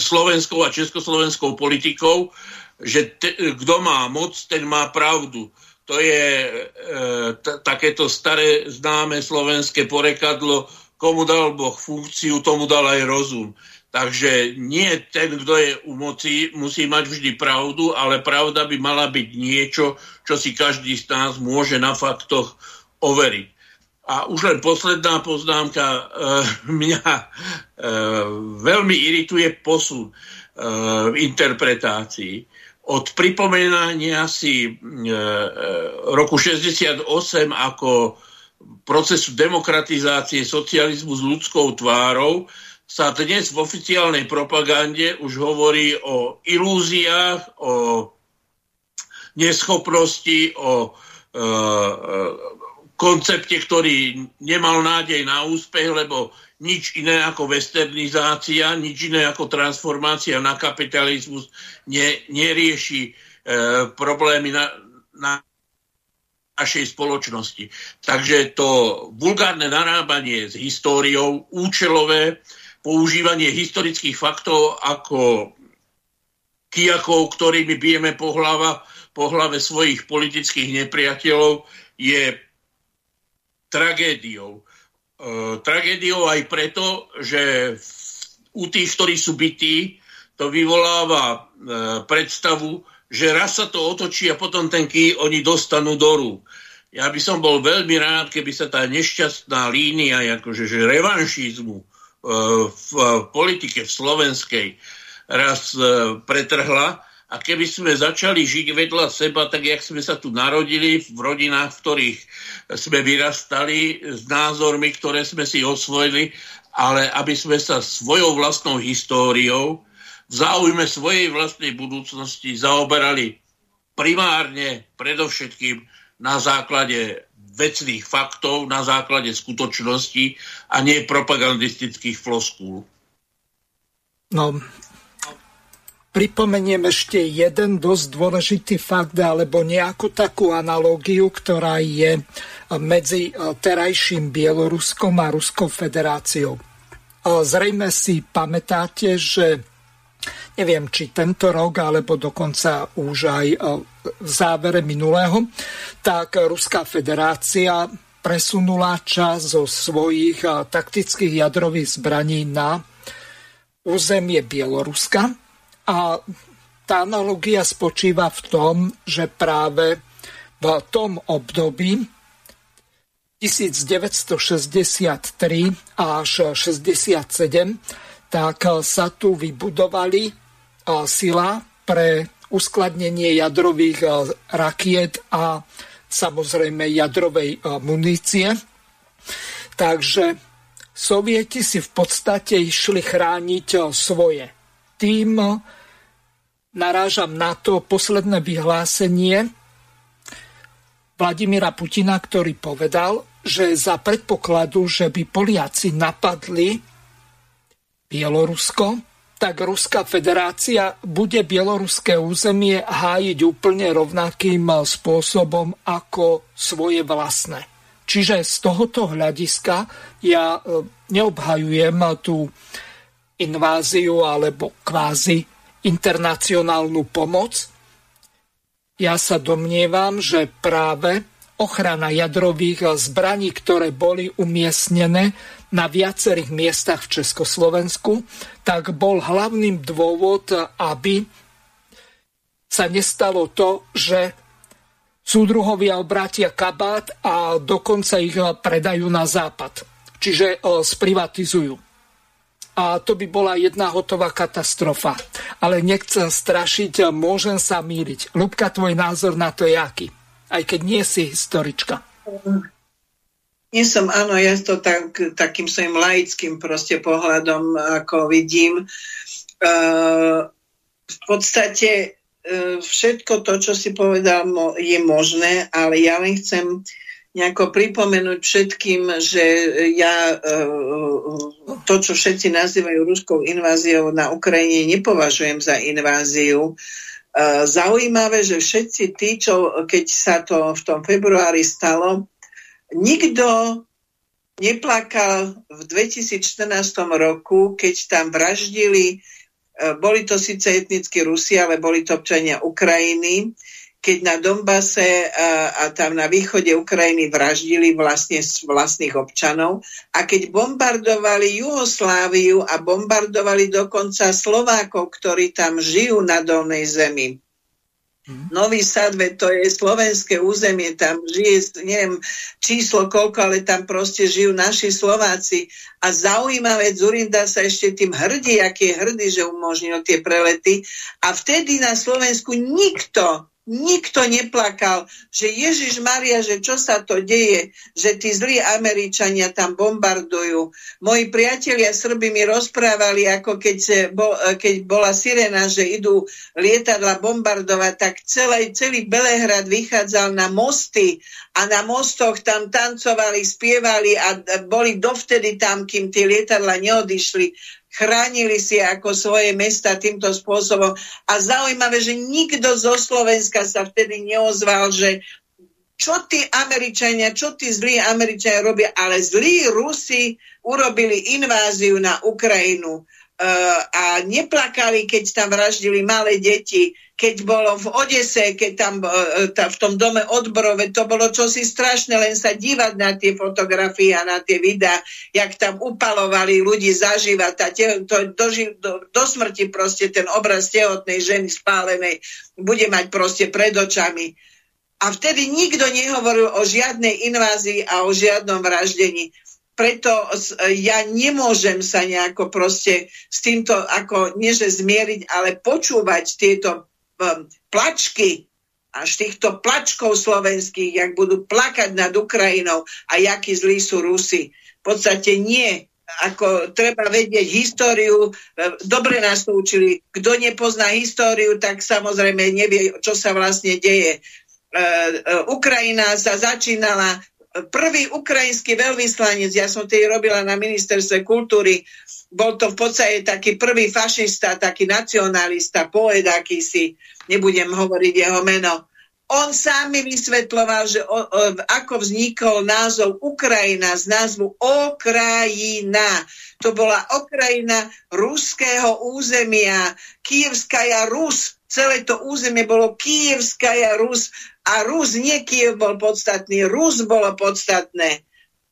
slovenskou a československou politikou, že kto má moc, ten má pravdu. To je takéto staré známe slovenské porekadlo, komu dal Boh funkciu, tomu dal aj rozum. Takže nie ten, kto je u moci, musí mať vždy pravdu, ale pravda by mala byť niečo, čo si každý z nás môže na faktoch overiť. A už len posledná poznámka. E, mňa e, veľmi irituje posun e, v interpretácii. Od pripomenania si e, roku 68 ako procesu demokratizácie socializmu s ľudskou tvárou sa dnes v oficiálnej propagande už hovorí o ilúziách, o neschopnosti, o e, koncepte, ktorý nemal nádej na úspech, lebo nič iné ako westernizácia, nič iné ako transformácia na kapitalizmus ne, nerieši e, problémy na, na našej spoločnosti. Takže to vulgárne narábanie s históriou, účelové používanie historických faktov ako kijakov, ktorými bijeme po, hlava, po hlave svojich politických nepriateľov, je tragédiou. E, tragédiou aj preto, že u tých, ktorí sú bytí, to vyvoláva e, predstavu, že raz sa to otočí a potom ten ký oni dostanú do rúk. Ja by som bol veľmi rád, keby sa tá nešťastná línia akože, že revanšizmu v politike v slovenskej raz e, pretrhla. A keby sme začali žiť vedľa seba, tak jak sme sa tu narodili, v rodinách, v ktorých sme vyrastali, s názormi, ktoré sme si osvojili, ale aby sme sa svojou vlastnou históriou, v záujme svojej vlastnej budúcnosti zaoberali primárne, predovšetkým na základe vecných faktov, na základe skutočnosti a nie propagandistických floskúl. No, pripomeniem ešte jeden dosť dôležitý fakt alebo nejakú takú analógiu, ktorá je medzi terajším Bieloruskom a Ruskou federáciou. Zrejme si pamätáte, že neviem, či tento rok, alebo dokonca už aj e, v závere minulého, tak Ruská federácia presunula čas zo svojich e, taktických jadrových zbraní na územie Bieloruska. A tá analogia spočíva v tom, že práve v tom období 1963 až 67 tak sa tu vybudovali sila pre uskladnenie jadrových rakiet a samozrejme jadrovej munície. Takže Sovieti si v podstate išli chrániť svoje. Tým narážam na to posledné vyhlásenie Vladimíra Putina, ktorý povedal, že za predpokladu, že by Poliaci napadli Bielorusko, tak Ruská federácia bude bieloruské územie hájiť úplne rovnakým spôsobom ako svoje vlastné. Čiže z tohoto hľadiska ja e, neobhajujem tú inváziu alebo kvázi internacionálnu pomoc. Ja sa domnievam, že práve ochrana jadrových zbraní, ktoré boli umiestnené na viacerých miestach v Československu, tak bol hlavným dôvod, aby sa nestalo to, že súdruhovia obrátia kabát a dokonca ich predajú na západ. Čiže sprivatizujú. A to by bola jedna hotová katastrofa. Ale nechcem strašiť, môžem sa míriť. Lubka, tvoj názor na to je aký? Aj keď nie si historička. Nie som, áno, ja to tak, takým svojim laickým proste pohľadom ako vidím. Uh, v podstate uh, všetko to, čo si povedal, je možné, ale ja len chcem nejako pripomenúť všetkým, že ja uh, to, čo všetci nazývajú ruskou inváziou na Ukrajine, nepovažujem za inváziu. Zaujímavé, že všetci tí, čo keď sa to v tom februári stalo, nikto neplakal v 2014 roku, keď tam vraždili, e, boli to síce etnickí Rusi, ale boli to občania Ukrajiny, keď na Dombase a, a tam na východe Ukrajiny vraždili vlastne vlastných občanov a keď bombardovali Jugosláviu a bombardovali dokonca Slovákov, ktorí tam žijú na dolnej zemi Nový Sadve, to je slovenské územie, tam žije, neviem číslo koľko, ale tam proste žijú naši Slováci. A zaujímavé, Zurinda sa ešte tým hrdí, aký je hrdý, že umožnil tie prelety. A vtedy na Slovensku nikto Nikto neplakal, že Ježiš Maria, že čo sa to deje, že tí zlí Američania tam bombardujú. Moji priatelia Srby mi rozprávali, ako keď, bol, keď bola sirena, že idú lietadla bombardovať, tak celý, celý Belehrad vychádzal na mosty a na mostoch tam tancovali, spievali a boli dovtedy tam, kým tie lietadla neodišli chránili si ako svoje mesta týmto spôsobom. A zaujímavé, že nikto zo Slovenska sa vtedy neozval, že čo tí Američania, čo tí zlí Američania robia, ale zlí Rusi urobili inváziu na Ukrajinu a neplakali, keď tam vraždili malé deti, keď bolo v Odese, keď tam e, v tom dome odborove, to bolo čosi strašné, len sa dívať na tie fotografie a na tie videá, jak tam upalovali ľudí zažívať, tá te, to, do, do, do smrti proste ten obraz tehotnej ženy spálenej bude mať proste pred očami. A vtedy nikto nehovoril o žiadnej invázii a o žiadnom vraždení preto ja nemôžem sa nejako proste s týmto ako nieže zmieriť, ale počúvať tieto um, plačky až týchto plačkov slovenských, jak budú plakať nad Ukrajinou a jakí zlí sú Rusi. V podstate nie. Ako treba vedieť históriu, dobre nás to učili. Kto nepozná históriu, tak samozrejme nevie, čo sa vlastne deje. Ukrajina sa začínala prvý ukrajinský veľvyslanec, ja som tej robila na ministerstve kultúry, bol to v podstate taký prvý fašista, taký nacionalista, poet akýsi, nebudem hovoriť jeho meno. On sám mi vysvetloval, že o, o, ako vznikol názov Ukrajina z názvu Okrajina. To bola Okrajina ruského územia, Kievskaja Rus. Celé to územie bolo Kievskaja Rus a Rus, nie Kiev bol podstatný, Rus bolo podstatné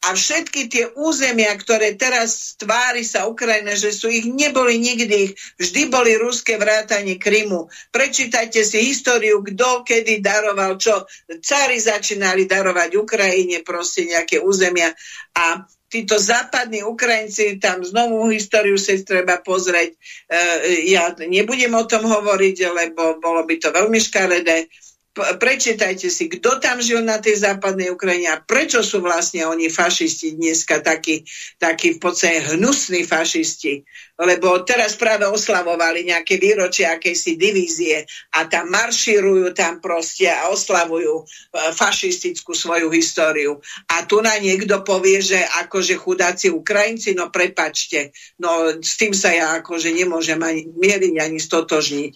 a všetky tie územia, ktoré teraz tvári sa Ukrajina, že sú ich, neboli nikdy ich, vždy boli ruské vrátanie Krymu. Prečítajte si históriu, kto kedy daroval čo. Cári začínali darovať Ukrajine proste nejaké územia a títo západní Ukrajinci, tam znovu históriu si treba pozrieť. E, ja nebudem o tom hovoriť, lebo bolo by to veľmi škaredé prečítajte si, kto tam žil na tej západnej Ukrajine a prečo sú vlastne oni fašisti dneska takí, takí v podstate hnusní fašisti. Lebo teraz práve oslavovali nejaké výročie akejsi divízie a tam maršírujú tam proste a oslavujú e, fašistickú svoju históriu. A tu na niekto povie, že akože chudáci Ukrajinci, no prepačte, no s tým sa ja akože nemôžem ani mieriť, ani stotožniť.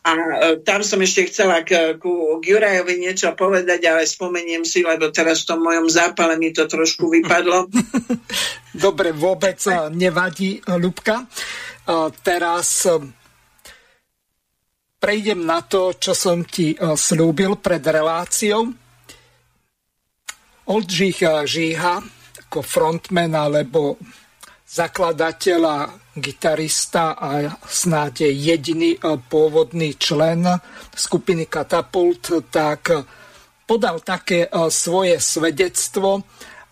A e, tam som ešte chcela k, ku, k Jurajovi niečo povedať, ale spomeniem si, lebo teraz v tom mojom zápale mi to trošku vypadlo. Dobre, vôbec e, nevadí, Ľubka. E, teraz prejdem na to, čo som ti slúbil pred reláciou. Oldřich Žíha ako frontman alebo zakladateľ a gitarista a snáď jediný e, pôvodný člen skupiny Katapult, tak podal také e, svoje svedectvo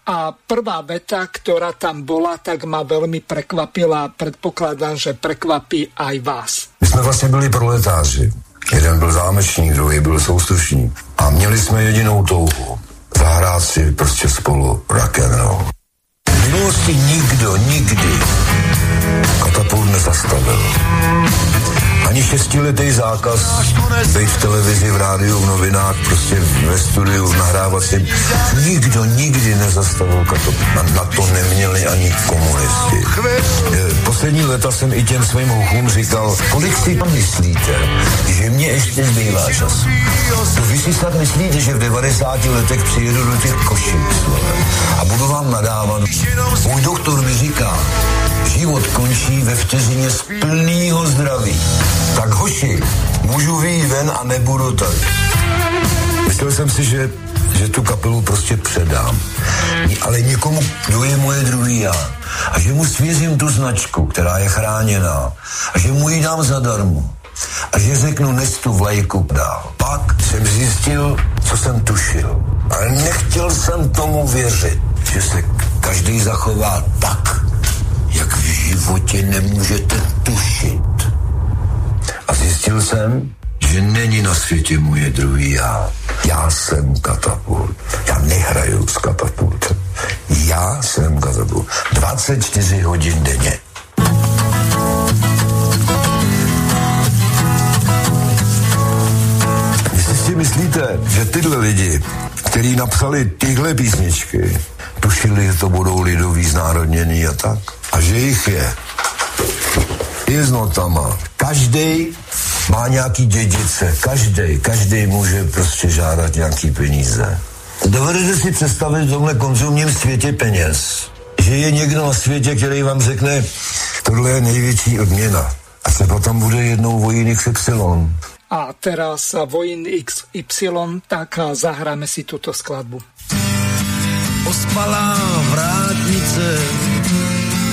a prvá veta, ktorá tam bola, tak ma veľmi prekvapila. Predpokladám, že prekvapí aj vás. My jsme vlastně byli proletáři. Jeden byl zámečník, druhý byl soustrušník. A měli jsme jedinou touhu. Zahrát si prostě spolu rock and roll minulosti nikdo nikdy katapult nezastavil. Ani šestiletý zákaz být v televizi, v rádiu, v novinách, prostě ve studiu, nahrávat si. Nikdo nikdy nezastavil katapult. Na, na to neměli ani komunisti. Poslední leta jsem i těm svým hochům říkal, kolik si tam myslíte, že mě ještě zbývá čas. To vy si snad myslíte, že v 90 letech přijedu do těch košík a budu vám nadávat. Můj doktor mi říká, život končí ve vteřině z plného zdraví. Tak hoši, můžu vyjít ven a nebudu tady. Myslel jsem si, že, že tu kapelu prostě předám. Ale někomu, kdo je moje druhý já. A že mu svěřím tu značku, která je chráněná. A že mu ji dám zadarmo. A že řeknu, nes tu vlajku dál. Pak jsem zjistil, co jsem tušil. Ale nechtěl jsem tomu věřit, že se každý zachová tak, jak v životě nemůžete tušit. Zjistil jsem, že není na světě moje druhý já. Já jsem katapult. Já nehraju s katapultem. Já jsem katapult. 24 hodin denně. Jestli si myslíte, že tyhle lidi, kteří napsali tyhle písničky, tušili, že to budou lidový znárodněný a tak. A že jich je. Je s notama. Každý má nějaký dědice. Každý, každý může prostě žádat nějaký peníze. Dovedete si představit v tomhle konzumním světě peněz, že je někdo na světě, který vám řekne, tohle je největší odměna. A se potom bude jednou vojín XY. A teraz vojín XY, tak zahráme si tuto skladbu ospalá vrátnice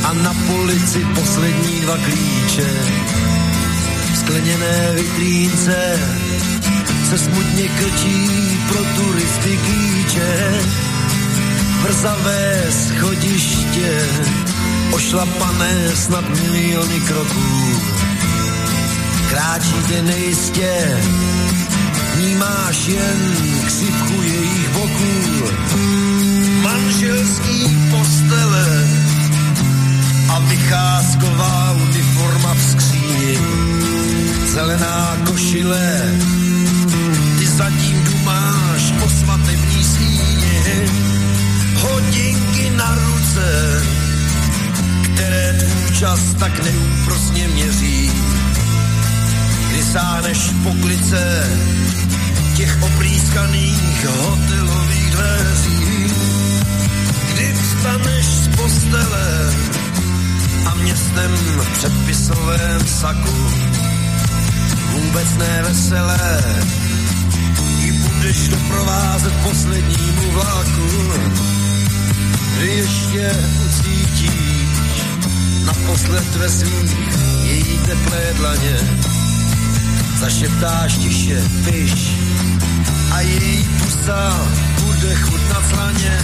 a na polici poslední dva klíče. Skleněné vitrínce se smutně krčí pro turisty kýče. Vrzavé schodiště, ošlapané snad miliony kroků. Kráčíte nejistě, vnímáš jen křivku jejich boků manželský postele a vycházková uniforma v skříni. Zelená košile, ty zatím dumáš o svatební síni. Hodinky na ruce, které tvůj čas tak neúprosně měří. Kdy sáhneš po klice těch oprýskaných hotelových dveří. Kdy vstaneš z postele, a městem v předpisovém saku vůbec neveselé ji budeš doprovázet poslednímu vlaku, kdy ještě ucítíš naposled ve svých její teplé dlaně. Zašeptáš tiše, piš a její pusa bude chutnat slaně.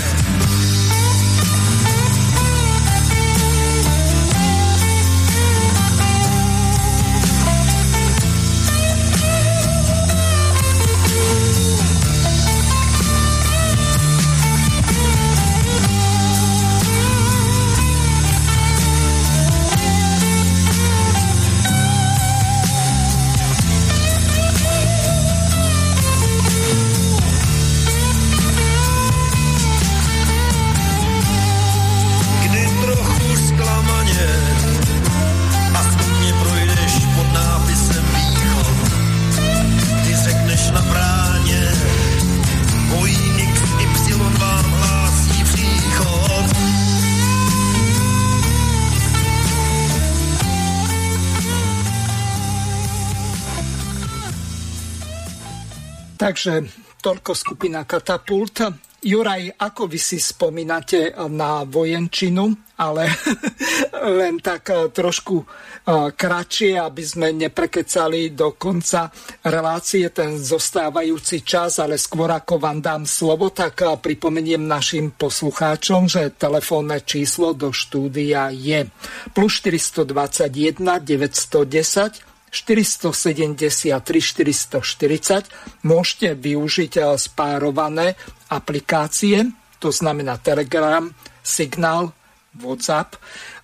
Takže toľko skupina Katapult. Juraj, ako vy si spomínate na vojenčinu, ale len tak eh, trošku eh, kratšie, aby sme neprekecali do konca relácie ten zostávajúci čas, ale skôr ako vám dám slovo, tak eh, pripomeniem našim poslucháčom, že telefónne číslo do štúdia je plus 421 910 473 440 môžete využiť eh, spárované aplikácie, to znamená Telegram, Signal, WhatsApp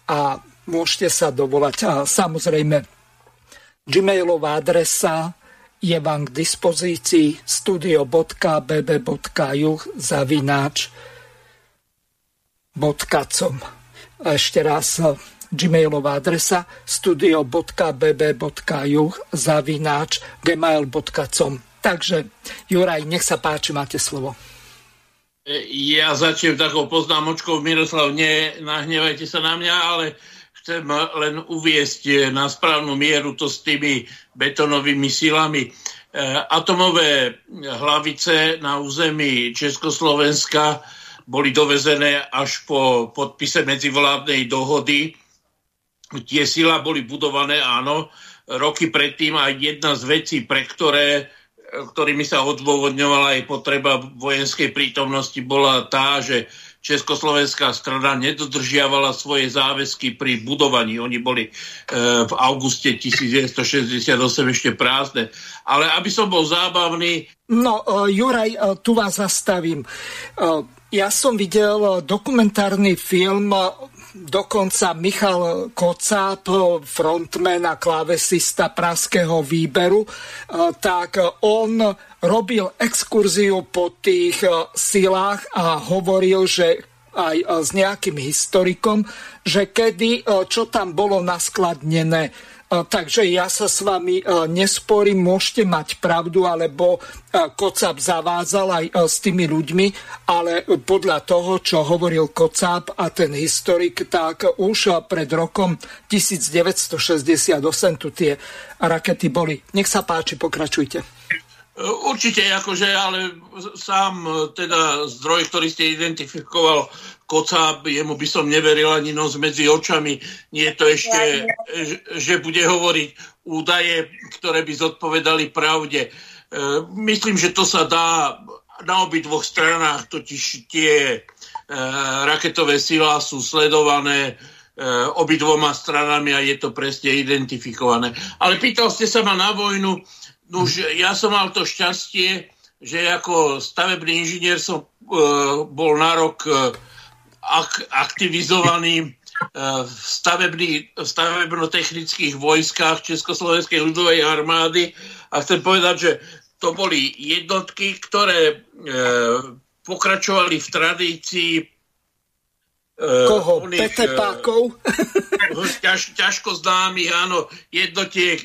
a môžete sa dovolať. A samozrejme, gmailová adresa je vám k dispozícii studio.bb.juh zavináč .com. Ešte raz gmailová adresa studio.bb.juh zavináč gmail.com. Takže, Juraj, nech sa páči, máte slovo. Ja začnem takou poznámočkou, Miroslav, nenahnevajte sa na mňa, ale chcem len uviesť na správnu mieru to s tými betonovými silami. E, Atomové hlavice na území Československa boli dovezené až po podpise medzivládnej dohody. Tie sila boli budované, áno, roky predtým a jedna z vecí, pre ktoré ktorými sa odôvodňovala aj potreba vojenskej prítomnosti, bola tá, že Československá strana nedodržiavala svoje záväzky pri budovaní. Oni boli e, v auguste 1968 ešte prázdne. Ale aby som bol zábavný... No, uh, Juraj, uh, tu vás zastavím. Uh, ja som videl dokumentárny film dokonca Michal Kocáb, frontman a klávesista praského výberu, tak on robil exkurziu po tých silách a hovoril, že aj s nejakým historikom, že kedy, čo tam bolo naskladnené Takže ja sa s vami nesporím, môžete mať pravdu, alebo Kocáb zavázal aj s tými ľuďmi, ale podľa toho, čo hovoril Kocáb a ten historik, tak už pred rokom 1968 tu tie rakety boli. Nech sa páči, pokračujte. Určite, akože, ale sám teda zdroj, ktorý ste identifikoval, Kocáb, jemu by som neveril ani nos medzi očami. Nie je to ešte, že bude hovoriť údaje, ktoré by zodpovedali pravde. E, myslím, že to sa dá na obidvoch stranách, totiž tie e, raketové sila sú sledované e, obidvoma stranami a je to presne identifikované. Ale pýtal ste sa ma na vojnu, už ja som mal to šťastie, že ako stavebný inžinier som bol na rok ak- aktivizovaní v stavebno-technických vojskách Československej ľudovej armády a chcem povedať, že to boli jednotky, ktoré e, pokračovali v tradícii Koho? Uh, PTPákov? ťaž, ťažko známych, áno, jednotiek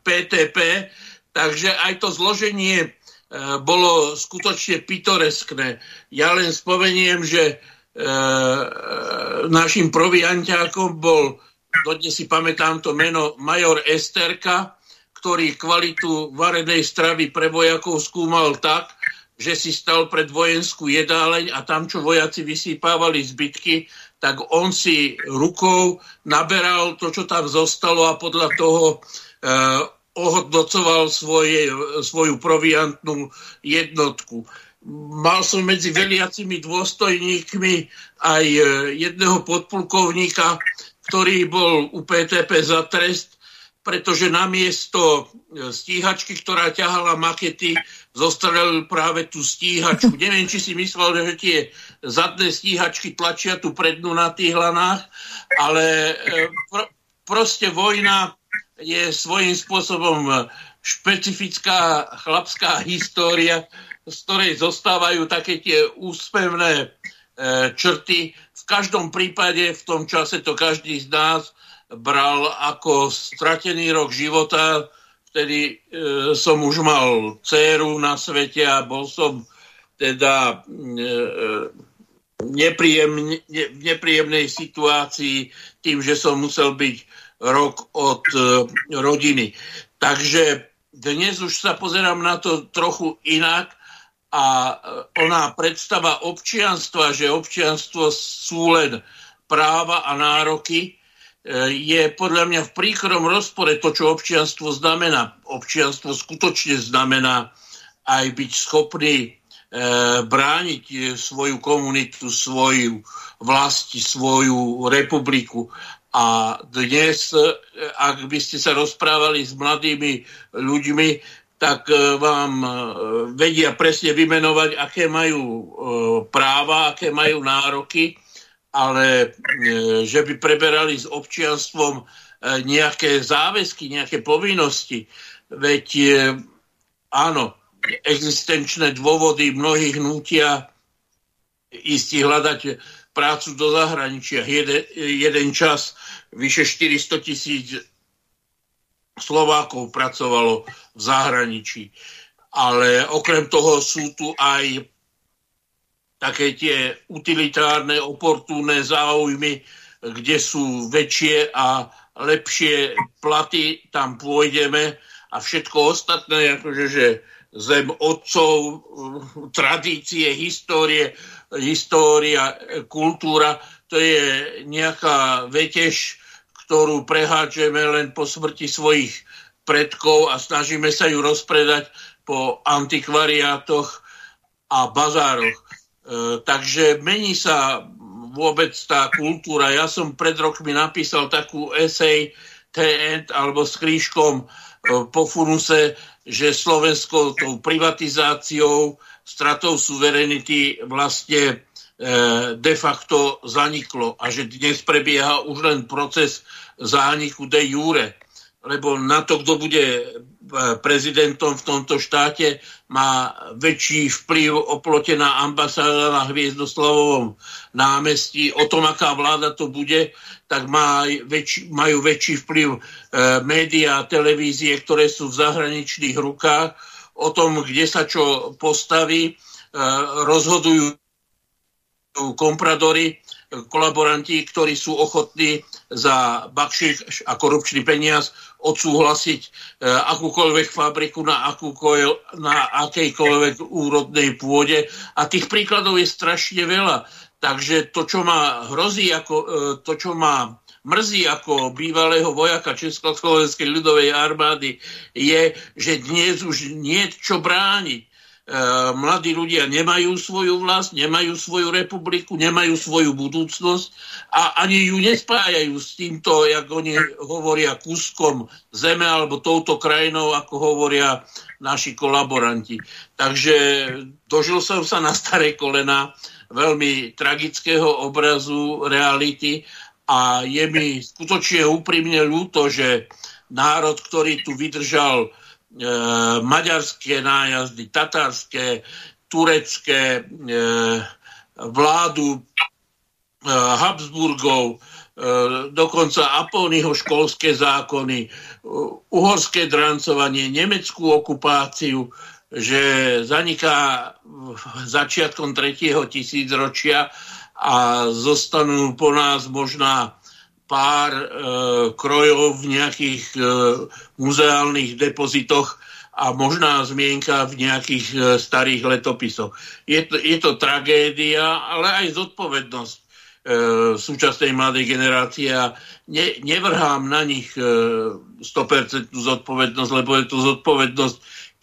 PTP, takže aj to zloženie bolo skutočne pitoreskné. Ja len spomeniem, že našim provianťákom bol, dodnes si pamätám to meno, major Esterka, ktorý kvalitu varenej stravy pre vojakov skúmal tak, že si stal pred vojenskú jedáleň a tam, čo vojaci vysýpávali zbytky, tak on si rukou naberal to, čo tam zostalo a podľa toho eh, ohodnocoval svoje, svoju proviantnú jednotku. Mal som medzi veliacimi dôstojníkmi aj eh, jedného podplukovníka, ktorý bol u PTP za trest, pretože namiesto eh, stíhačky, ktorá ťahala makety, zostrelil práve tú stíhačku. Neviem, či si myslel, že tie zadné stíhačky tlačia tú prednú na tých hlanách, ale e, pr- proste vojna je svojím spôsobom špecifická chlapská história, z ktorej zostávajú také tie úspevné e, črty. V každom prípade v tom čase to každý z nás bral ako stratený rok života, vtedy e, som už mal dceru na svete a bol som teda e, nepríjemne, ne, v nepríjemnej situácii tým, že som musel byť rok od e, rodiny. Takže dnes už sa pozerám na to trochu inak a e, ona predstava občianstva, že občianstvo sú len práva a nároky, je podľa mňa v príkrom rozpore to, čo občianstvo znamená. Občianstvo skutočne znamená aj byť schopný e, brániť svoju komunitu, svoju vlasti, svoju republiku. A dnes, e, ak by ste sa rozprávali s mladými ľuďmi, tak e, vám e, vedia presne vymenovať, aké majú práva, aké majú nároky ale e, že by preberali s občianstvom e, nejaké záväzky, nejaké povinnosti. Veď e, áno, existenčné dôvody mnohých nutia ísť hľadať prácu do zahraničia. Jeden, jeden čas vyše 400 tisíc Slovákov pracovalo v zahraničí. Ale okrem toho sú tu aj také tie utilitárne, oportúnne záujmy, kde sú väčšie a lepšie platy, tam pôjdeme a všetko ostatné, akože že zem otcov, tradície, histórie, história, kultúra, to je nejaká vetež, ktorú prehádžeme len po smrti svojich predkov a snažíme sa ju rozpredať po antikvariátoch a bazároch. E, takže mení sa vôbec tá kultúra. Ja som pred rokmi napísal takú esej TN alebo s krížkom e, po funuse, že Slovensko tou privatizáciou, stratou suverenity vlastne de facto zaniklo a že dnes prebieha už len proces zániku de jure lebo na to, kto bude e, prezidentom v tomto štáte, má väčší vplyv oplotená ambasáda na Hviezdoslavovom námestí. O tom, aká vláda to bude, tak má väčší, majú väčší vplyv e, médiá a televízie, ktoré sú v zahraničných rukách. O tom, kde sa čo postaví, e, rozhodujú kompradory, kolaboranti, ktorí sú ochotní za bakšik a korupčný peniaz odsúhlasiť e, akúkoľvek fabriku na, akúkoľ, na akejkoľvek úrodnej pôde. A tých príkladov je strašne veľa. Takže to, čo má hrozí, ako, e, to, čo má mrzí ako bývalého vojaka Československej ľudovej armády, je, že dnes už nie čo brániť. E, mladí ľudia nemajú svoju vlast, nemajú svoju republiku, nemajú svoju budúcnosť a ani ju nespájajú s týmto, jak oni hovoria, kúskom zeme alebo touto krajinou, ako hovoria naši kolaboranti. Takže dožil som sa na staré kolena veľmi tragického obrazu reality a je mi skutočne úprimne ľúto, že národ, ktorý tu vydržal maďarské nájazdy, tatárske, turecké, e, vládu Habsburgov, dokonca Apolnyho školské zákony, uhorské drancovanie, nemeckú okupáciu, že zaniká začiatkom tretieho tisícročia a zostanú po nás možná pár e, krojov v nejakých e, muzeálnych depozitoch a možná zmienka v nejakých e, starých letopisoch. Je to, je to tragédia, ale aj zodpovednosť e, súčasnej mladej generácie a ne, nevrhám na nich e, 100% zodpovednosť, lebo je to zodpovednosť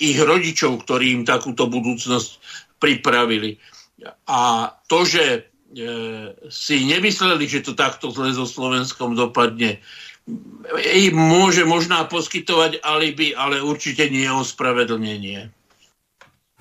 ich rodičov, ktorí im takúto budúcnosť pripravili. A to, že si nemysleli, že to takto zle so Slovenskom dopadne, im môže možná poskytovať alibi, ale určite nie ospravedlnenie.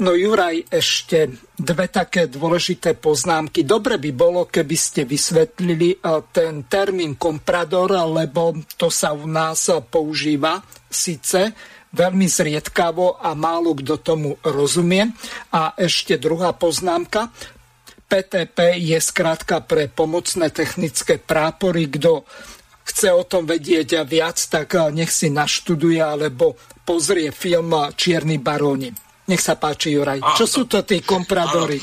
No Juraj, ešte dve také dôležité poznámky. Dobre by bolo, keby ste vysvetlili e, ten termín komprador, lebo to sa u nás používa síce veľmi zriedkavo a málo kto tomu rozumie. A ešte druhá poznámka. PTP je skrátka pre pomocné technické prápory. Kto chce o tom vedieť viac, tak nech si naštuduje alebo pozrie film Čierny baróni. Nech sa páči, Juraj. Čo sú to tí kompradory?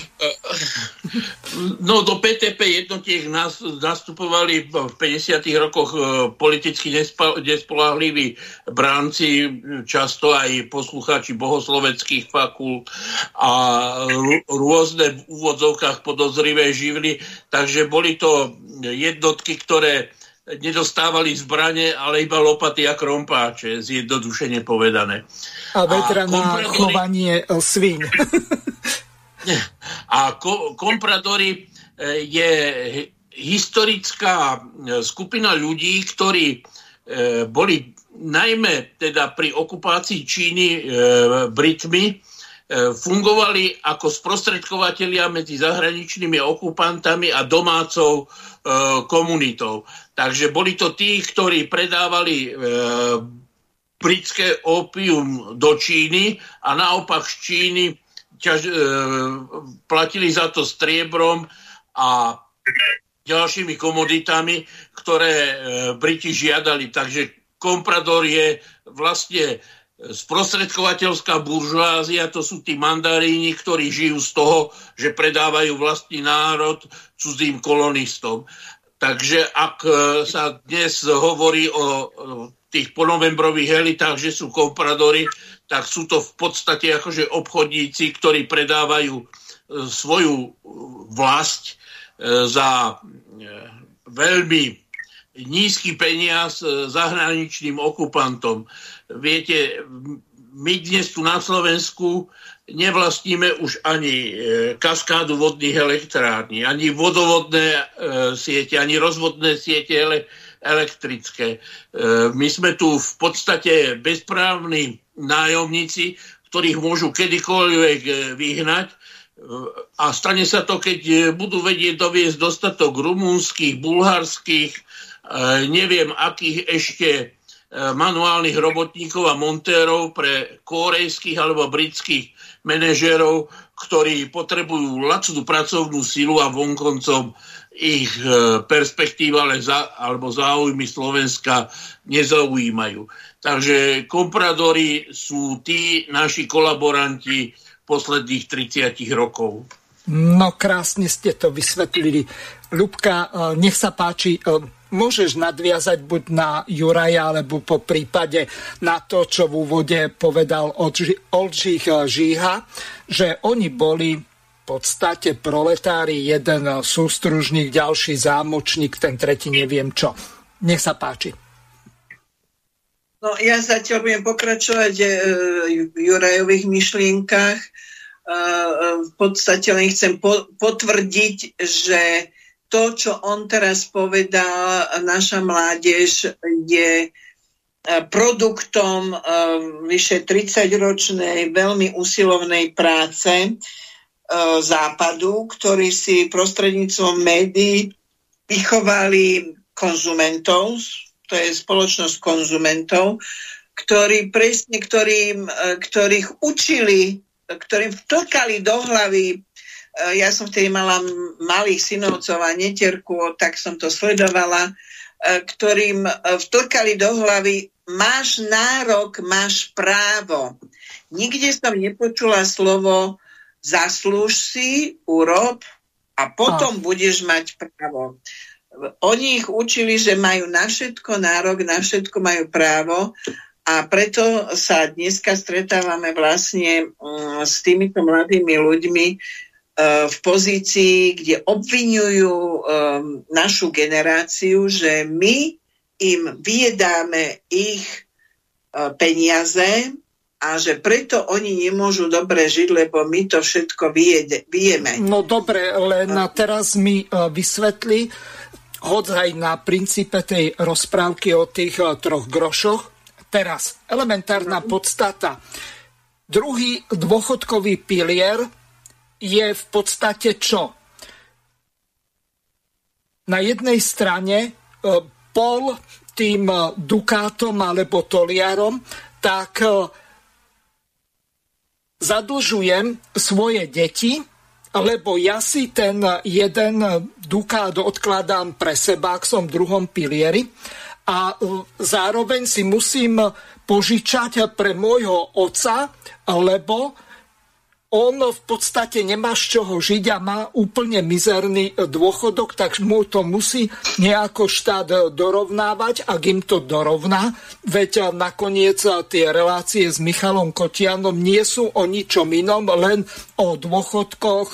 No, do PTP jednotiek nastupovali v 50. rokoch e, politicky nespolahliví bránci, často aj poslucháči bohosloveckých fakult a rôzne v úvodzovkách podozrivé živly. Takže boli to jednotky, ktoré nedostávali zbranie, ale iba lopaty a krompáče, zjednodušene povedané. A vetra na chovanie e, svíň. a ko- kompradory e, je historická e, skupina ľudí, ktorí boli najmä teda pri okupácii Číny Britmi, fungovali ako sprostredkovateľia medzi zahraničnými okupantami a domácou komunitou. Takže boli to tí, ktorí predávali e, britské opium do Číny a naopak z Číny ťaž, e, platili za to striebrom a ďalšími komoditami, ktoré e, Briti žiadali. Takže komprador je vlastne sprostredkovateľská buržoázia, to sú tí mandaríni, ktorí žijú z toho, že predávajú vlastný národ cudzím kolonistom. Takže ak e, sa dnes hovorí o tých ponovembrových elitách, že sú kompradory, tak sú to v podstate akože obchodníci, ktorí predávajú e, svoju vlast e, za veľmi nízky peniaz zahraničným okupantom. Viete, my dnes tu na Slovensku nevlastníme už ani e, kaskádu vodných elektrární, ani vodovodné e, siete, ani rozvodné siete ele, elektrické. E, my sme tu v podstate bezprávni nájomníci, ktorých môžu kedykoľvek vyhnať. A stane sa to, keď budú vedieť doviesť dostatok rumúnskych, bulharských, neviem akých ešte manuálnych robotníkov a montérov pre korejských alebo britských manažérov, ktorí potrebujú lacnú pracovnú silu a vonkoncom ich e, perspektíva alebo záujmy Slovenska nezaujímajú. Takže kompradory sú tí naši kolaboranti posledných 30 rokov. No krásne ste to vysvetlili. Ľubka, e, nech sa páči, e, môžeš nadviazať buď na Juraja, alebo po prípade na to, čo v úvode povedal Oldřich Žíha, že oni boli v podstate proletári, jeden sústružník, ďalší zámočník, ten tretí neviem čo. Nech sa páči. No, ja zatiaľ budem pokračovať e, v Jurajových myšlienkach. E, v podstate len chcem potvrdiť, že to, čo on teraz povedal, naša mládež je e, produktom e, vyše 30-ročnej veľmi usilovnej práce e, západu, ktorí si prostredníctvom médií vychovali konzumentov, to je spoločnosť konzumentov, ktorí presne, ktorým, ktorých učili, ktorým vtlkali do hlavy ja som vtedy mala malých synovcov a netierku, tak som to sledovala, e, ktorým e, vtlkali do hlavy, máš nárok, máš právo. Nikde som nepočula slovo zaslúž si, urob a potom a. budeš mať právo. Oni ich učili, že majú na všetko nárok, na všetko majú právo a preto sa dneska stretávame vlastne mm, s týmito mladými ľuďmi, v pozícii, kde obvinujú um, našu generáciu, že my im vyjedáme ich uh, peniaze a že preto oni nemôžu dobre žiť, lebo my to všetko vyjede. No dobre, len teraz mi uh, vysvetli, hoď aj na princípe tej rozprávky o tých uh, troch grošoch. Teraz, elementárna podstata. Druhý dôchodkový pilier je v podstate čo? Na jednej strane e, pol tým e, Dukátom alebo Toliarom, tak e, zadlžujem svoje deti, lebo ja si ten jeden Dukát odkladám pre seba, ak som v druhom pilieri a zároveň si musím požičať pre môjho oca, lebo on v podstate nemá z čoho žiť a má úplne mizerný dôchodok, tak mu to musí nejako štát dorovnávať, ak im to dorovná. Veď nakoniec tie relácie s Michalom Kotianom nie sú o ničom inom, len o dôchodkoch,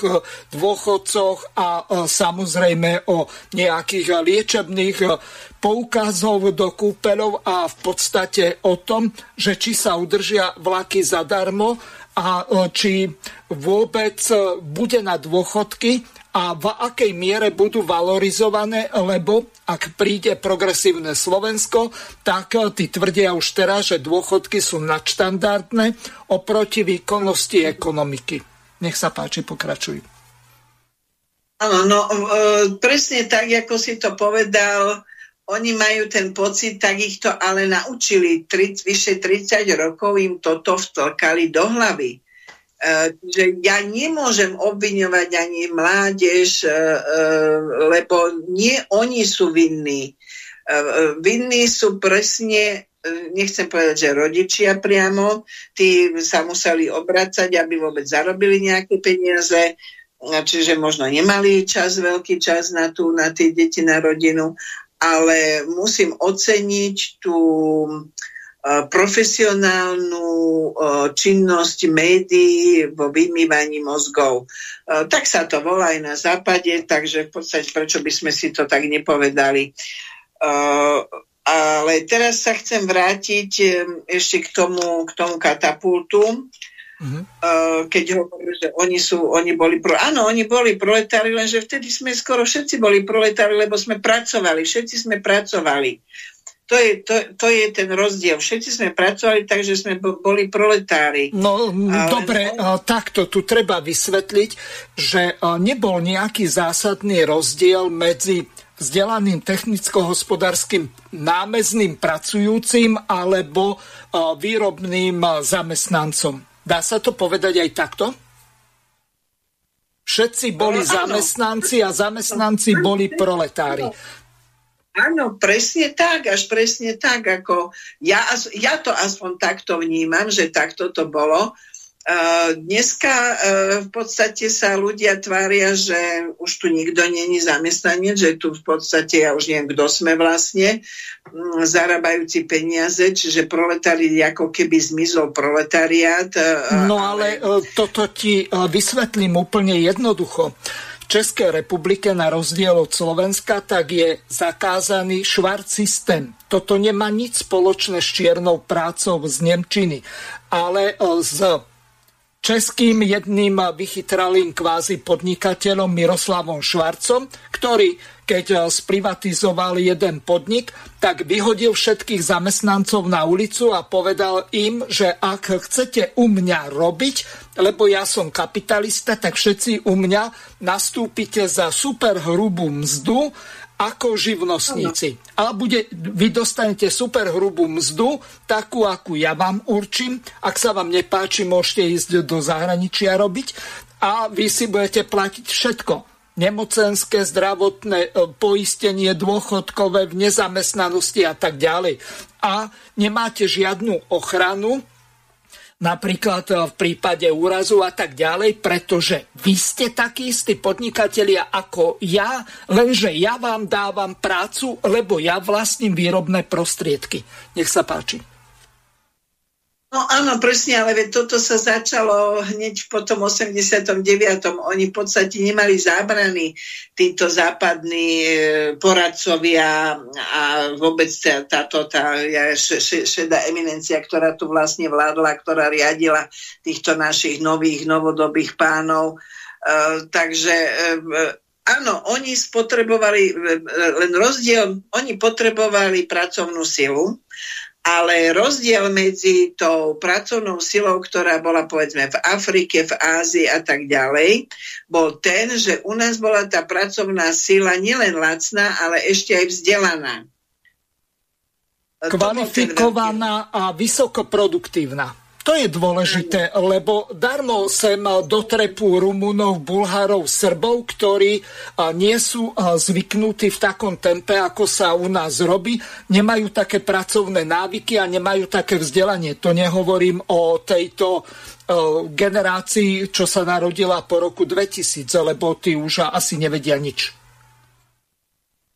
dôchodcoch a samozrejme o nejakých liečebných poukázov do kúpeľov a v podstate o tom, že či sa udržia vlaky zadarmo a e, či vôbec e, bude na dôchodky a v akej miere budú valorizované, lebo ak príde progresívne Slovensko, tak e, ty tvrdia už teraz, že dôchodky sú nadštandardné oproti výkonnosti ekonomiky. Nech sa páči, pokračuj. Áno, no presne tak, ako si to povedal, oni majú ten pocit, tak ich to ale naučili. Tri, vyše 30 rokov im toto vtlkali do hlavy. Uh, že ja nemôžem obviňovať ani mládež, uh, uh, lebo nie oni sú vinní. Vinní sú presne, nechcem povedať, že rodičia priamo, tí sa museli obracať, aby vôbec zarobili nejaké peniaze, čiže možno nemali čas, veľký čas na, tú, na tie deti, na rodinu ale musím oceniť tú e, profesionálnu e, činnosť médií vo vymývaní mozgov. E, tak sa to volá aj na západe, takže v podstate prečo by sme si to tak nepovedali. Ale teraz sa chcem vrátiť ešte k tomu, k tomu katapultu. Uh-huh. keď hovorili, že oni sú, oni boli pro... Áno, oni boli proletári, lenže vtedy sme skoro všetci boli proletári, lebo sme pracovali, všetci sme pracovali. To je, to, to je ten rozdiel. Všetci sme pracovali, takže sme boli proletári. No Ale... dobre, takto tu treba vysvetliť, že nebol nejaký zásadný rozdiel medzi vzdelaným technicko-hospodárským námezným pracujúcim alebo výrobným zamestnancom. Dá sa to povedať aj takto? Všetci boli no, zamestnanci a zamestnanci boli proletári. Áno, presne tak, až presne tak, ako ja, ja to aspoň takto vnímam, že takto to bolo. Dneska e, v podstate sa ľudia tvária, že už tu nikto není zamestnanec, že tu v podstate, ja už neviem, kto sme vlastne, mm, zarábajúci peniaze, čiže proletári ako keby zmizol proletariát. E, no ale e, toto ti vysvetlím úplne jednoducho. V Českej republike na rozdiel od Slovenska tak je zakázaný švart systém. Toto nemá nič spoločné s čiernou prácou z Nemčiny, ale z českým jedným vychytralým kvázi podnikateľom Miroslavom Švarcom, ktorý keď sprivatizoval jeden podnik, tak vyhodil všetkých zamestnancov na ulicu a povedal im, že ak chcete u mňa robiť, lebo ja som kapitalista, tak všetci u mňa nastúpite za super hrubú mzdu ako živnostníci. Ale bude, vy dostanete super hrubú mzdu, takú, akú ja vám určím. Ak sa vám nepáči, môžete ísť do zahraničia robiť. a vy si budete platiť všetko. Nemocenské, zdravotné e, poistenie, dôchodkové v nezamestnanosti a tak ďalej. A nemáte žiadnu ochranu, napríklad e, v prípade úrazu a tak ďalej, pretože vy ste takí istí podnikatelia ako ja, lenže ja vám dávam prácu, lebo ja vlastním výrobné prostriedky. Nech sa páči. No áno, presne, ale toto sa začalo hneď po tom 89. Oni v podstate nemali zábrany títo západní e, poradcovia a vôbec táto tá šedá eminencia, ktorá tu vlastne vládla, ktorá riadila týchto našich nových, novodobých pánov. Uh, takže uh, áno, oni spotrebovali, len rozdiel, oni potrebovali pracovnú silu, ale rozdiel medzi tou pracovnou silou, ktorá bola povedzme v Afrike, v Ázii a tak ďalej, bol ten, že u nás bola tá pracovná sila nielen lacná, ale ešte aj vzdelaná. Kvalifikovaná a vysokoproduktívna. To je dôležité, lebo darmo sem dotrepú Rumunov, Bulharov, Srbov, ktorí nie sú zvyknutí v takom tempe, ako sa u nás robí, nemajú také pracovné návyky a nemajú také vzdelanie. To nehovorím o tejto generácii, čo sa narodila po roku 2000, lebo tí už asi nevedia nič.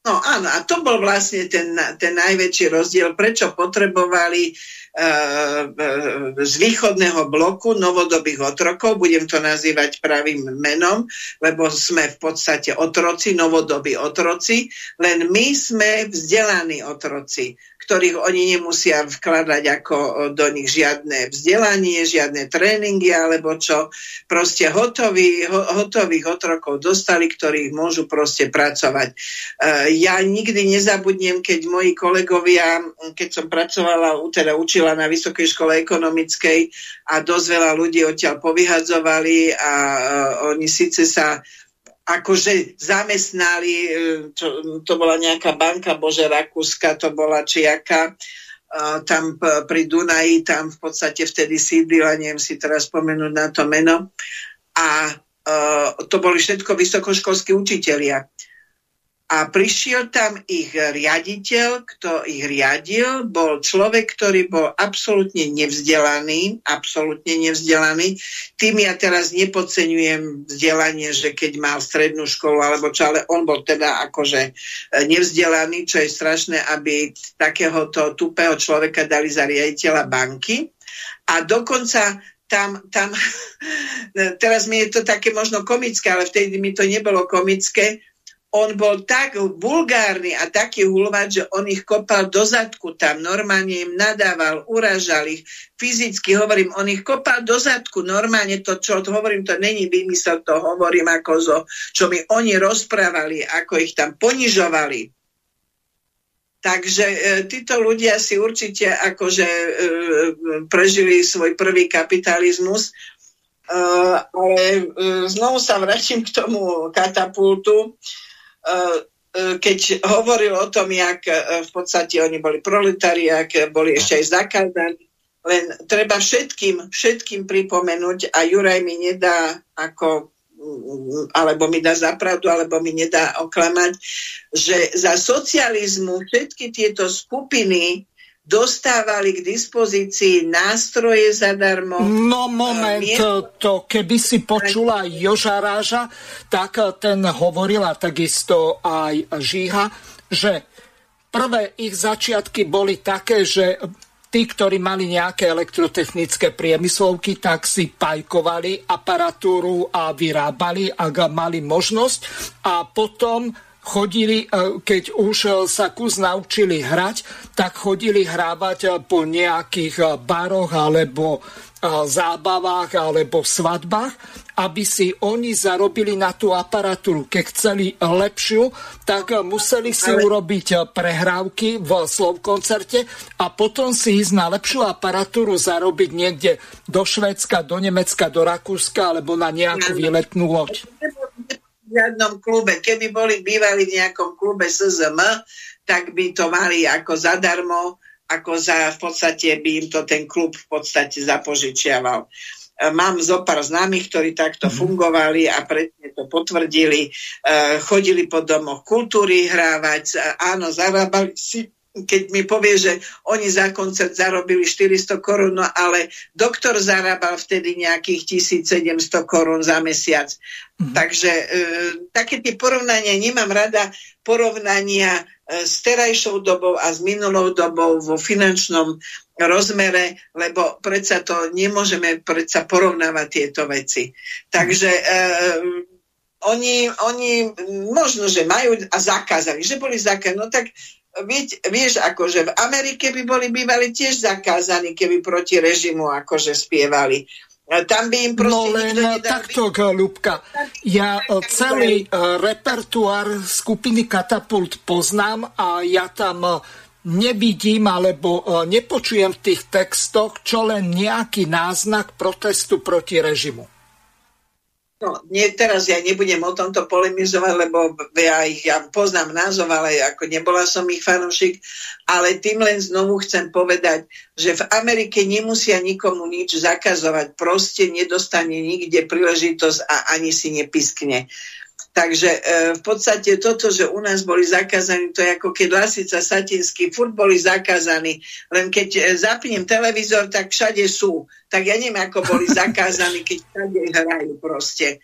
No áno, a to bol vlastne ten, ten najväčší rozdiel, prečo potrebovali z východného bloku novodobých otrokov, budem to nazývať pravým menom, lebo sme v podstate otroci, novodobí otroci, len my sme vzdelaní otroci ktorých oni nemusia vkladať ako do nich žiadne vzdelanie, žiadne tréningy alebo čo. Proste hotový, ho, hotových otrokov dostali, ktorých môžu proste pracovať. Uh, ja nikdy nezabudnem, keď moji kolegovia, keď som pracovala, teda učila na Vysokej škole ekonomickej a dosť veľa ľudí odtiaľ povyhadzovali a uh, oni síce sa akože zamestnali, e, čo, to bola nejaká banka Bože Rakúska, to bola čiaka, tam pri Dunaji, tam v podstate vtedy sídlila, neviem si teraz spomenúť na to meno. A uh, to boli všetko vysokoškolskí učitelia a prišiel tam ich riaditeľ, kto ich riadil, bol človek, ktorý bol absolútne nevzdelaný, absolútne nevzdelaný. Tým ja teraz nepodceňujem vzdelanie, že keď mal strednú školu alebo čo, ale on bol teda akože e, nevzdelaný, čo je strašné, aby takéhoto tupého človeka dali za riaditeľa banky. A dokonca tam, tam, teraz mi je to také možno komické, ale vtedy mi to nebolo komické, on bol tak vulgárny a taký hulvať, že on ich kopal do zadku tam, normálne im nadával, uražal ich, fyzicky hovorím, on ich kopal do zadku, normálne to, čo hovorím, to není vymysel, to hovorím ako zo, čo mi oni rozprávali, ako ich tam ponižovali. Takže e, títo ľudia si určite akože e, prežili svoj prvý kapitalizmus, e, ale e, znovu sa vrátim k tomu katapultu. E, keď hovoril o tom, jak e, v podstate oni boli proletári, ak boli ešte aj zakázaní, len treba všetkým, všetkým pripomenúť a Juraj mi nedá ako alebo mi dá zapravdu, alebo mi nedá oklamať, že za socializmu všetky tieto skupiny dostávali k dispozícii nástroje zadarmo. No moment, to keby si počula Joža Ráža, tak ten hovoril a takisto aj Žíha, že prvé ich začiatky boli také, že tí, ktorí mali nejaké elektrotechnické priemyslovky, tak si pajkovali aparatúru a vyrábali, ak mali možnosť. A potom chodili, e, keď už e, sa kus naučili hrať, tak chodili hrávať e, po nejakých baroch alebo zábavách alebo svadbách, aby si oni zarobili na tú aparatúru. Keď chceli lepšiu, tak museli si Ale... urobiť prehrávky v koncerte a potom si ísť na lepšiu aparatúru zarobiť niekde do Švedska, do Nemecka, do Rakúska alebo na nejakú výletnú loď žiadnom klube. Keby boli bývali v nejakom klube SZM, tak by to mali ako zadarmo, ako za v podstate by im to ten klub v podstate zapožičiaval. mám zo pár známych, ktorí takto fungovali a presne to potvrdili. Chodili po domoch kultúry hrávať, áno, zarábali si keď mi povie, že oni za koncert zarobili 400 korún, no ale doktor zarábal vtedy nejakých 1700 korún za mesiac. Mm. Takže e, také tie porovnania, nemám rada porovnania e, s terajšou dobou a s minulou dobou vo finančnom rozmere, lebo predsa to nemôžeme predsa porovnávať tieto veci. Takže e, oni, oni možno, že majú a zakázali, že boli zakázaní, no tak Víť, vieš, akože v Amerike by boli bývali tiež zakázaní, keby proti režimu akože spievali. Tam by im no len takto, Ľubka. Ja e, celý e, repertoár skupiny Katapult poznám a ja tam e, nevidím alebo nepočujem v tých textoch čo len nejaký náznak protestu proti režimu. No, nie, teraz ja nebudem o tomto polemizovať, lebo ja ich ja poznám názov, ale ako nebola som ich fanúšik, ale tým len znovu chcem povedať, že v Amerike nemusia nikomu nič zakazovať, proste nedostane nikde príležitosť a ani si nepiskne. Takže e, v podstate toto, že u nás boli zakázaní, to je ako keď Lasica Satinský, furt boli zakázaní, len keď e, zapnem televízor, tak všade sú. Tak ja neviem, ako boli zakázaní, keď všade hrajú proste.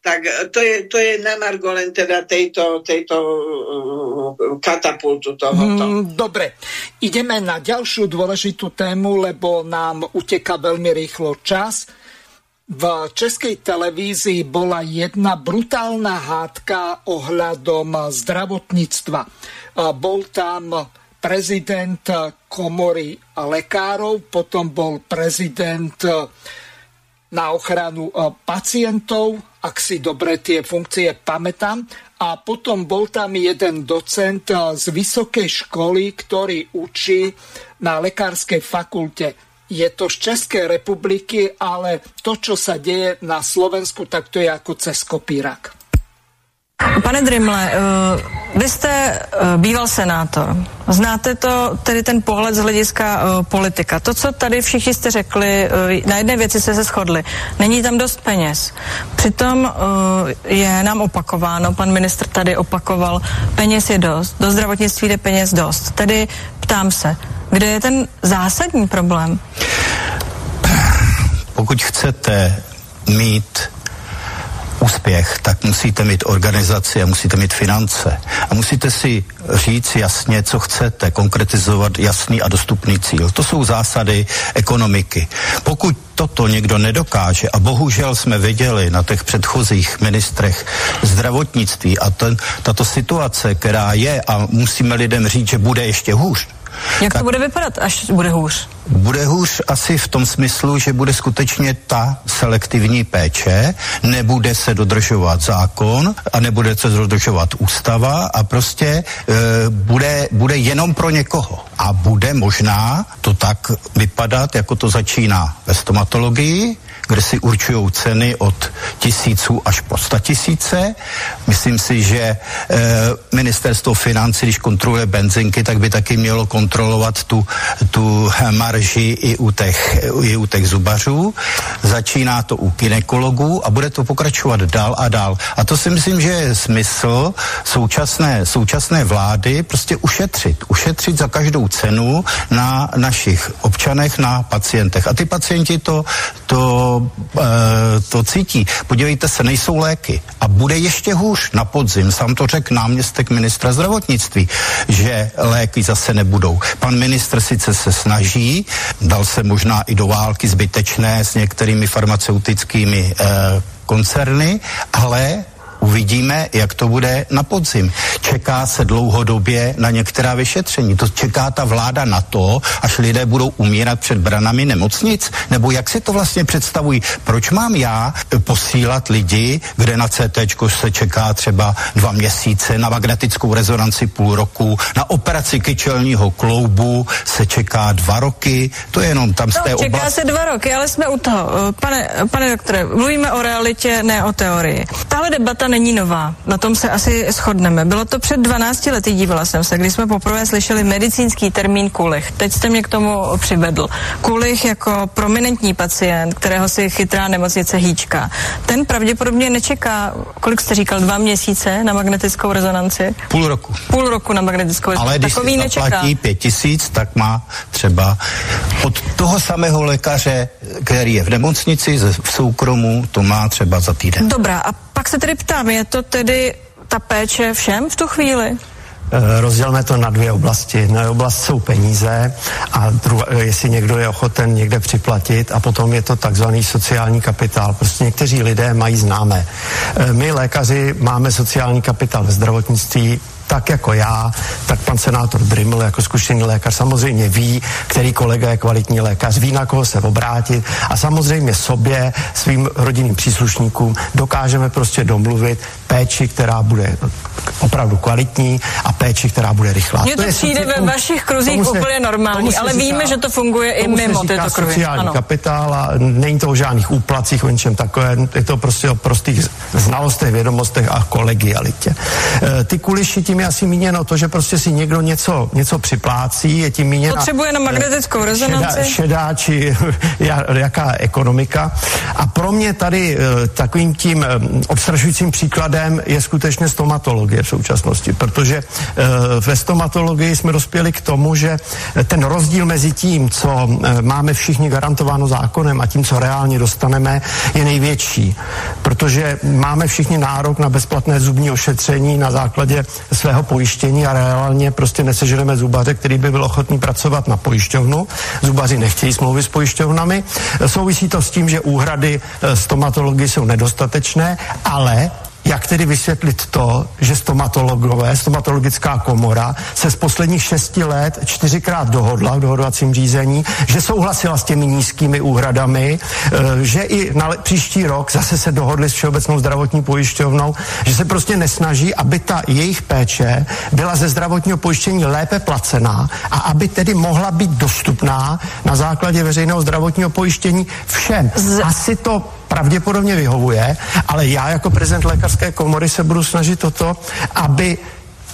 Tak e, to je, to je na Margo len teda tejto, tejto uh, katapultu tohoto. Mm, dobre, ideme na ďalšiu dôležitú tému, lebo nám uteka veľmi rýchlo čas. V českej televízii bola jedna brutálna hádka ohľadom zdravotníctva. Bol tam prezident komory lekárov, potom bol prezident na ochranu pacientov, ak si dobre tie funkcie pamätám, a potom bol tam jeden docent z vysokej školy, ktorý učí na lekárskej fakulte je to z Českej republiky, ale to, čo sa deje na Slovensku, tak to je ako cez kopírak. Pane Drimle, uh, vy jste uh, býval senátor. Znáte to, tedy ten pohled z hlediska uh, politika. To, co tady všichni jste řekli, na jedné věci jste se shodli. Není tam dost peněz. Přitom je nám opakováno, pan ministr tady opakoval, peněz je dost, do zdravotnictví jde peněz dost. Tedy ptám se, kde je ten zásadní problém? Pokud chcete mít úspěch, tak musíte mít organizaci a musíte mít finance. A musíte si říct jasně, co chcete, konkretizovat jasný a dostupný cíl. To jsou zásady ekonomiky. Pokud toto někdo nedokáže, a bohužel jsme viděli na těch předchozích ministrech zdravotnictví a ten, tato situace, která je a musíme lidem říct, že bude ještě hůř, jak to bude vypadat, až bude hůř? Bude hůř asi v tom smyslu, že bude skutečně ta selektivní péče, nebude se dodržovat zákon a nebude se dodržovat ústava a prostě e, bude, bude jenom pro někoho. A bude možná to tak vypadat, jako to začíná ve stomatologii, kde si určují ceny od tisíců až po sta tisíce. Myslím si, že e, ministerstvo financí, když kontroluje benzinky, tak by taky mělo kontrolovat tu, tu marži i u, těch, i u těch zubařů. Začíná to u ginekologů a bude to pokračovat dál a dál. A to si myslím, že je smysl současné, současné vlády prostě ušetřit. Ušetřit za každou cenu na našich občanech, na pacientech. A ty pacienti to, to to, e, to cítí. Podívejte se, nejsou léky. A bude ještě hůř na podzim. Sám to řekl náměstek ministra zdravotnictví, že léky zase nebudou. Pan ministr sice se snaží, dal se možná i do války zbytečné s některými farmaceutickými e, koncerny, ale Uvidíme, jak to bude na podzim. Čeká se dlouhodobě na některá vyšetření. To čeká ta vláda na to, až lidé budou umírat před branami nemocnic? Nebo jak si to vlastně představují? Proč mám já posílat lidi, kde na CT se čeká třeba dva měsíce, na magnetickou rezonanci půl roku, na operaci kyčelního kloubu se čeká dva roky? To je jenom tam z té no, čeká se dva roky, ale jsme u toho. Pane, pane doktore, mluvíme o realitě, ne o teorii. Tahle debata není nová. Na tom se asi shodneme. Bylo to před 12 lety, dívala jsem se, kdy jsme poprvé slyšeli medicínský termín kulich. Teď jste mě k tomu přivedl. Kulich jako prominentní pacient, kterého si chytrá nemocnice hýčka. Ten pravděpodobně nečeká, kolik jste říkal, dva měsíce na magnetickou rezonanci? Půl roku. Půl roku na magnetickou rezonanci. Ale když Takový si nečeká. zaplatí pět tisíc, tak má třeba od toho samého lékaře, který je v nemocnici, ze- v soukromu, to má třeba za týden. Dobrá, a pak se tedy ptám, je to tedy ta péče všem v tu chvíli? Eh, Rozdělme to na dvě oblasti. Jedna oblast jsou peníze a druhá, eh, jestli někdo je ochoten někde připlatit a potom je to takzvaný sociální kapitál. Prostě někteří lidé mají známé. Eh, My lékaři máme sociální kapitál ve zdravotnictví tak jako já, tak pan senátor Drimmel jako zkušený lékař samozřejmě ví, který kolega je kvalitní lékař, ví, na koho se obrátit a samozřejmě sobě, svým rodinným příslušníkům dokážeme prostě domluvit péči, která bude opravdu kvalitní a péči, která bude rychlá. Mně to, je přijde ve vašich kruzích se- úplně normální, ale říká- víme, že to funguje i mimo tyto kruhy. sociální Ano. kapitál a není to o žádných úplacích, o ničem takovém, je to prostě o prostých znalostech, vědomostech a kolegialitě. E, Ty kuliši tím je asi míněno to, že prostě si někdo něco, něco připlácí, je tím míněna... Potřebuje na magnetickou eh, rezonanci. Šedá, šedá či ja- jaká ekonomika. A pro mě tady eh, takovým tím eh, odstrašujícím příkladem je skutečně stomatologie v současnosti, protože ve stomatologii jsme dospěli k tomu, že ten rozdíl mezi tím, co máme všichni garantováno zákonem a tím, co reálně dostaneme, je největší. Protože máme všichni nárok na bezplatné zubní ošetření na základě svého pojištění a reálně prostě neseženeme zubaře, který by byl ochotný pracovat na pojišťovnu. Zubaři nechtějí smlouvy s pojišťovnami. Souvisí to s tím, že úhrady eh, stomatologii jsou nedostatečné, ale jak tedy vysvětlit to, že stomatologové, stomatologická komora se z posledních šesti let čtyřikrát dohodla v dohodovacím řízení, že souhlasila s těmi nízkými úhradami, eh, že i na příští rok zase se dohodli s Všeobecnou zdravotní pojišťovnou, že se prostě nesnaží, aby ta jejich péče byla ze zdravotního pojištění lépe placená a aby tedy mohla být dostupná na základě veřejného zdravotního pojištění všem. Asi to pravděpodobně vyhovuje, ale já jako prezident lékařské komory se budu snažit o to, aby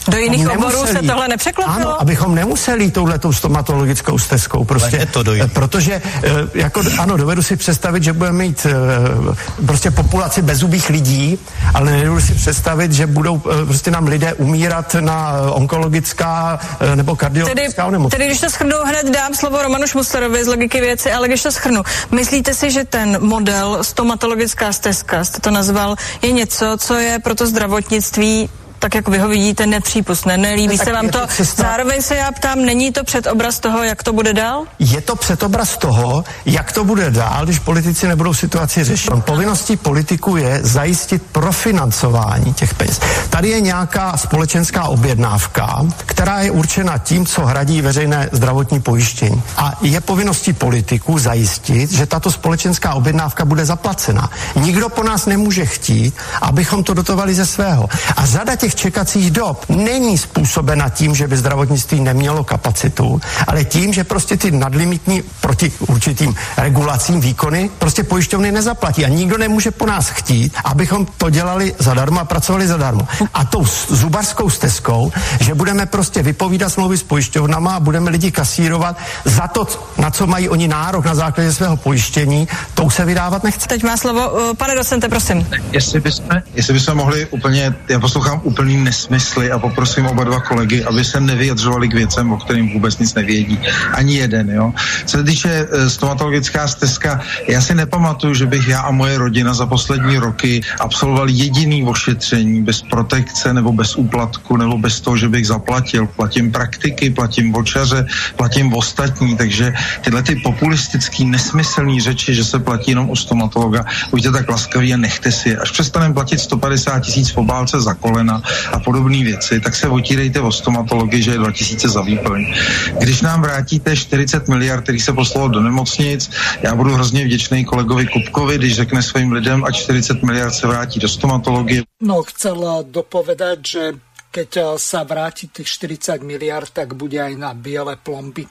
Do jiných oborů se tohle nepřeklopilo? Ano, abychom nemuseli touhletou stomatologickou stezkou. Prostě, to eh, protože, eh, jako, ano, dovedu si představit, že budeme mít eh, prostě populaci bezubých lidí, ale nedovedu si představit, že budou prostě nám lidé umírat na onkologická nebo kardiologická onemocnění. tedy když to schrnu, hned dám slovo Romanu Šmuslerovi z logiky věci, ale když to schrnu, myslíte si, že ten model stomatologická stezka, jste to nazval, je něco, co je pro to zdravotnictví tak jak vy ho vidíte, nepřípustné, nelíbí Tak se vám to. to cesta- Zároveň se já ptám, není to předobraz toho, jak to bude dál? Je to předobraz toho, jak to bude dál, když politici nebudou situaci řešit. Povinností politiků je zajistit profinancování těch peněz. Tady je nějaká společenská objednávka, která je určena tím, co hradí veřejné zdravotní pojištění. A je povinností politiků zajistit, že tato společenská objednávka bude zaplacena. Nikdo po nás nemůže chtít, abychom to dotovali ze svého. A řada těch čekacích dob není způsobena tím, že by zdravotnictví nemělo kapacitu, ale tím, že prostě ty nadlimitní proti určitým regulacím výkony prostě pojišťovny nezaplatí. A nikdo nemůže po nás chtít, abychom to dělali zadarmo a pracovali zadarmo. A tou zubařskou stezkou, že budeme prostě vypovídat smlouvy s pojišťovnama a budeme lidi kasírovat za to, na co mají oni nárok na základě svého pojištění, to už se vydávat nechce. Teď má slovo, uh, pane docente, prosím. Jestli bychom, jestli bychom mohli úplně, já poslouchám úplný nesmysly a poprosím oba dva kolegy, aby se nevyjadřovali k věcem, o kterým vůbec nic nevědí. Ani jeden, jo. Co se týče eh, stomatologická stezka, já si nepamatuju, že bych já a moje rodina za poslední roky absolvovali jediný ošetření bez protekce nebo bez úplatku nebo bez toho, že bych zaplatil. Platím praktiky, platím vočaře, platím ostatní, takže tyhle ty populistický, nesmyslný řeči, že se platí jenom u stomatologa, buďte tak laskaví a nechte si je. Až přestaneme platit 150 tisíc v obálce za kolena a podobné věci, tak se otírejte o stomatologii, že je 2000 za výplň. Když nám vrátíte 40 miliard, který se poslalo do nemocnic, já budu hrozně vděčný kolegovi Kupkovi, když řekne svým lidem, a 40 miliard se vrátí do stomatologie. No, chcel dopovedať, že keď sa vráti tých 40 miliard, tak bude aj na biele plomby.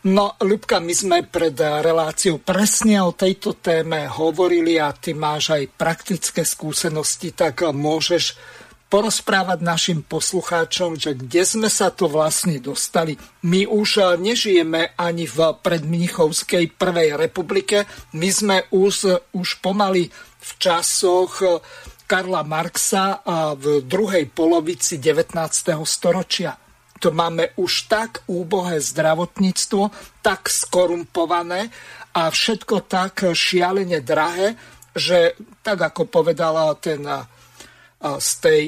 No, Ľubka, my sme pred reláciou presne o tejto téme hovorili a ty máš aj praktické skúsenosti, tak môžeš porozprávať našim poslucháčom, že kde sme sa to vlastne dostali. My už nežijeme ani v predmnichovskej prvej republike, my sme už, už pomaly v časoch Karla Marxa v druhej polovici 19. storočia to máme už tak úbohé zdravotníctvo, tak skorumpované a všetko tak šialene drahé, že tak ako povedala ten z tej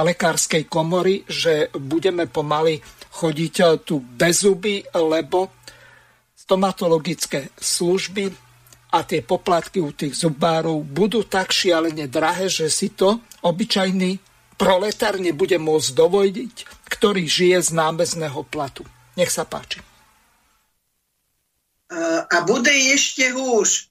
lekárskej komory, že budeme pomaly chodiť tu bez zuby, lebo stomatologické služby a tie poplatky u tých zubárov budú tak šialene drahé, že si to obyčajný proletár nebude môcť dovodiť, ktorý žije z námezného platu. Nech sa páči. A bude ešte húž.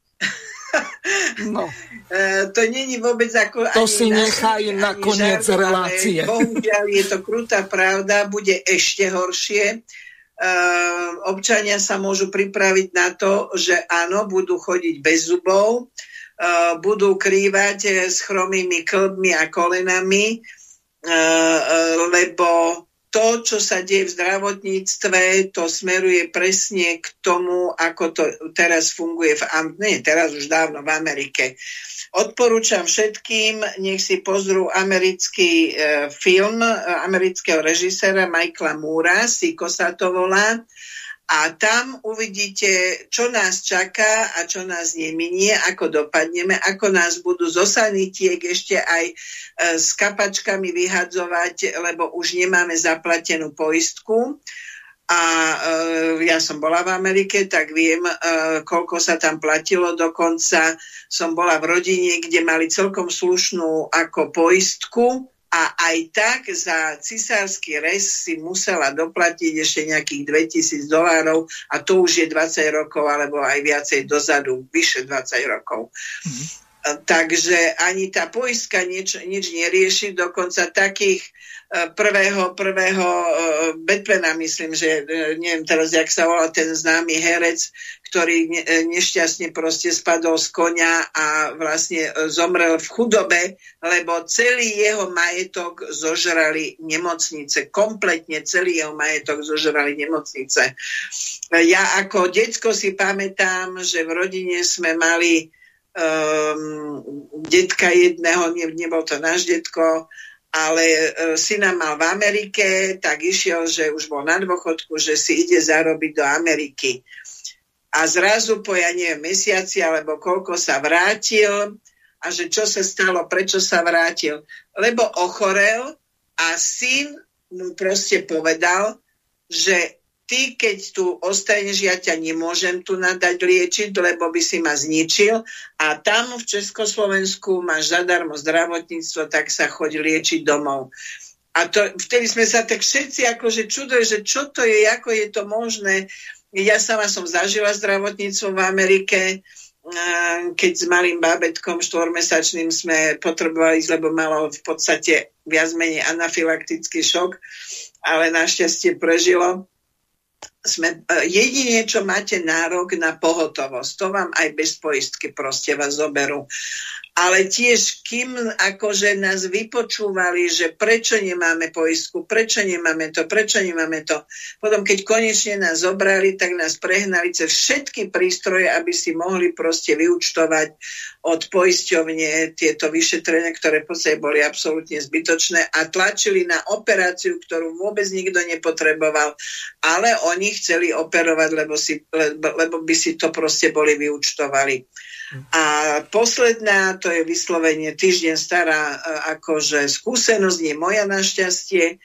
No. to není vôbec ako... To si nechaj na koniec relácie. Bohužiaľ je to krutá pravda, bude ešte horšie. Uh, občania sa môžu pripraviť na to, že áno, budú chodiť bez zubov, uh, budú krývať s chromými klbmi a kolenami, E, e, lebo to, čo sa deje v zdravotníctve, to smeruje presne k tomu, ako to teraz funguje v nie, teraz už dávno v Amerike. Odporúčam všetkým, nech si pozrú americký e, film e, amerického režiséra Michaela Moora, Siko sa to volá, a tam uvidíte, čo nás čaká a čo nás neminie, ako dopadneme, ako nás budú zo sanitiek ešte aj e, s kapačkami vyhadzovať, lebo už nemáme zaplatenú poistku. A e, ja som bola v Amerike, tak viem, e, koľko sa tam platilo. Dokonca som bola v rodine, kde mali celkom slušnú ako poistku a aj tak za cisársky rez si musela doplatiť ešte nejakých 2000 dolárov a to už je 20 rokov alebo aj viacej dozadu, vyše 20 rokov. Mm-hmm. Takže ani tá poistka nič, nič nerieši, dokonca takých e, prvého, prvého e, Batmana, myslím, že e, neviem teraz, jak sa volá ten známy herec, ktorý ne, nešťastne proste spadol z konia a vlastne zomrel v chudobe, lebo celý jeho majetok zožrali nemocnice. Kompletne celý jeho majetok zožrali nemocnice. Ja ako decko si pamätám, že v rodine sme mali um, detka jedného, ne, nebol to náš detko, ale uh, syna mal v Amerike, tak išiel, že už bol na dôchodku, že si ide zarobiť do Ameriky. A zrazu po, ja neviem, mesiaci alebo koľko sa vrátil a že čo sa stalo, prečo sa vrátil. Lebo ochorel a syn mu proste povedal, že ty, keď tu ostaneš, ja ťa nemôžem tu nadať liečiť, lebo by si ma zničil a tam v Československu máš zadarmo zdravotníctvo, tak sa choď liečiť domov. A to, vtedy sme sa tak všetci akože čuduje, že čo to je, ako je to možné. Ja sama som zažila zdravotníctvo v Amerike, keď s malým bábetkom štvormesačným sme potrebovali, lebo malo v podstate viac menej anafylaktický šok, ale našťastie prežilo sme, e, jedine, čo máte nárok na pohotovosť, to vám aj bez poistky proste vás zoberú ale tiež kým akože nás vypočúvali, že prečo nemáme poistku, prečo nemáme to, prečo nemáme to. Potom, keď konečne nás zobrali, tak nás prehnali cez všetky prístroje, aby si mohli proste vyučtovať od poisťovne tieto vyšetrenia, ktoré v podstate boli absolútne zbytočné a tlačili na operáciu, ktorú vôbec nikto nepotreboval, ale oni chceli operovať, lebo, si, lebo, lebo by si to proste boli vyučtovali. A posledná, to je vyslovene týždeň stará akože skúsenosť, nie moja našťastie.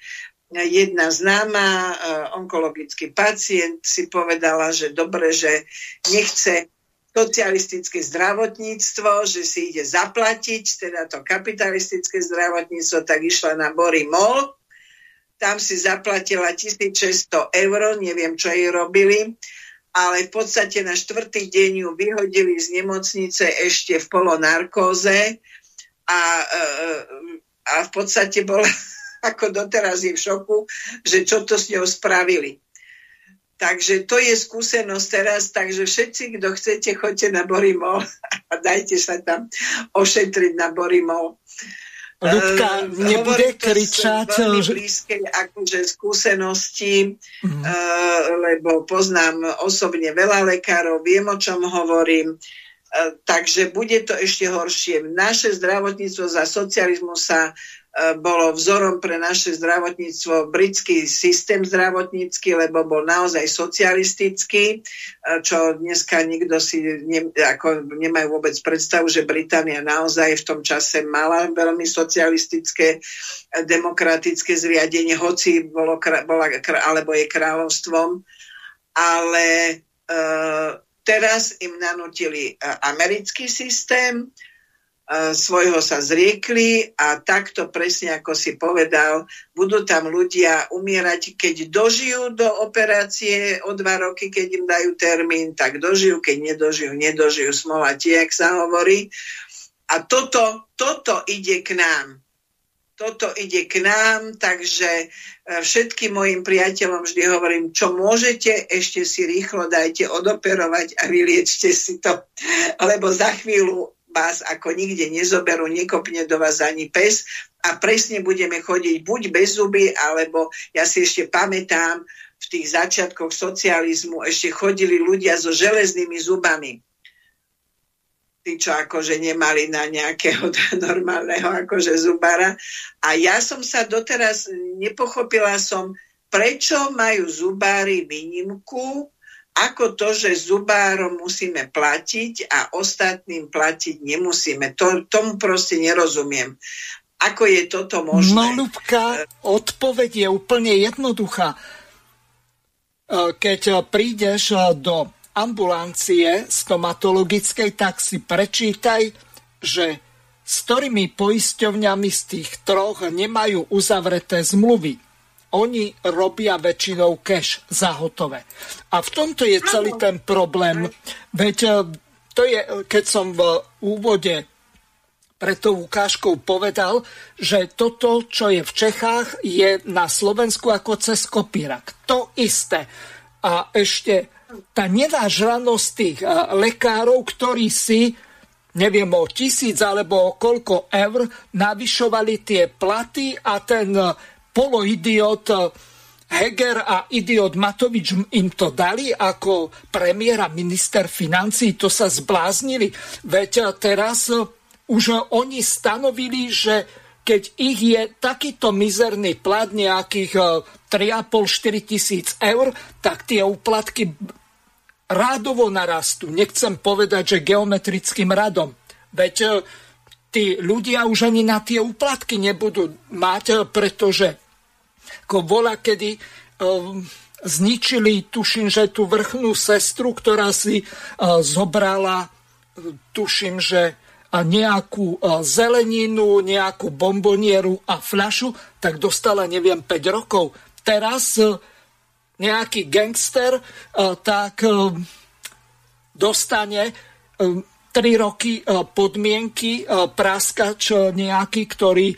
Jedna známa e, onkologický pacient si povedala, že dobre, že nechce socialistické zdravotníctvo, že si ide zaplatiť, teda to kapitalistické zdravotníctvo, tak išla na Bory Mall, tam si zaplatila 1600 eur, neviem, čo jej robili, ale v podstate na štvrtý deň ju vyhodili z nemocnice ešte v polonarkóze a, e, a v podstate bola ako doteraz je v šoku, že čo to s ňou spravili. Takže to je skúsenosť teraz, takže všetci, kto chcete, choďte na Borimol a dajte sa tam ošetriť na Borimol. Ľudka Uh, nebude kričať, veľmi blízkej akože skúsenosti, Mhm. uh, lebo poznám osobne veľa lekárov, viem, o čom hovorím, uh, takže bude to ešte horšie. Naše zdravotníctvo za socializmu sa bolo vzorom pre naše zdravotníctvo britský systém zdravotnícky, lebo bol naozaj socialistický, čo dneska nikto si ne, ako nemajú vôbec predstavu, že Británia naozaj v tom čase mala veľmi socialistické, eh, demokratické zriadenie, hoci bolo, bola, alebo je kráľovstvom, ale e, teraz im nanutili e, americký systém, e, svojho sa zriekli a takto presne ako si povedal, budú tam ľudia umierať, keď dožijú do operácie o dva roky, keď im dajú termín, tak dožijú, keď nedožijú, nedožijú smola tie, jak sa hovorí. A toto, toto ide k nám. Toto ide k nám, takže e, všetkým mojim priateľom vždy hovorím, čo môžete, ešte si rýchlo dajte odoperovať a vyliečte si to, lebo za chvíľu vás ako nikde nezoberú, nekopne do vás ani pes a presne budeme chodiť buď bez zuby, alebo ja si ešte pamätám, v tých začiatkoch socializmu ešte chodili ľudia so železnými zubami tí, čo akože nemali na nejakého normálneho akože zubára. A ja som sa doteraz nepochopila som, prečo majú zubári výnimku, ako to, že zubárom musíme platiť a ostatným platiť nemusíme. To, tomu proste nerozumiem. Ako je toto možné? No, Ľubka, odpoveď je úplne jednoduchá. E, Keď prídeš e, do ambulancie stomatologickej, tak si prečítaj, že s ktorými poisťovňami z tých troch nemajú uzavreté zmluvy. Oni robia väčšinou cash za hotové. A v tomto je celý ten problém. Veď e, to je, e, keď som v úvode pred tou ukážkou povedal, že toto, čo je v Čechách, je na Slovensku ako cez kopírak. To isté. A ešte tá nevážranosť tých a, lekárov, ktorí si neviem o tisíc alebo o koľko eur navyšovali tie platy a ten poloidiot a, Heger a idiot Matovič im to dali ako premiér a minister financí, to sa zbláznili. Veď a, teraz a, už oni stanovili, že keď ich je takýto mizerný plat nejakých 3,5-4 tisíc eur, tak tie úplatky rádovo narastú. Nechcem povedať, že geometrickým radom. Veď tí ľudia už ani na tie úplatky nebudú mať, pretože ako bola, kedy um, zničili, tuším, že tú vrchnú sestru, ktorá si uh, zobrala, tuším, že nejakú zeleninu, nejakú bombonieru a fľašu, tak dostala, neviem, 5 rokov. Teraz nejaký gangster tak dostane 3 roky podmienky, praskač nejaký, ktorý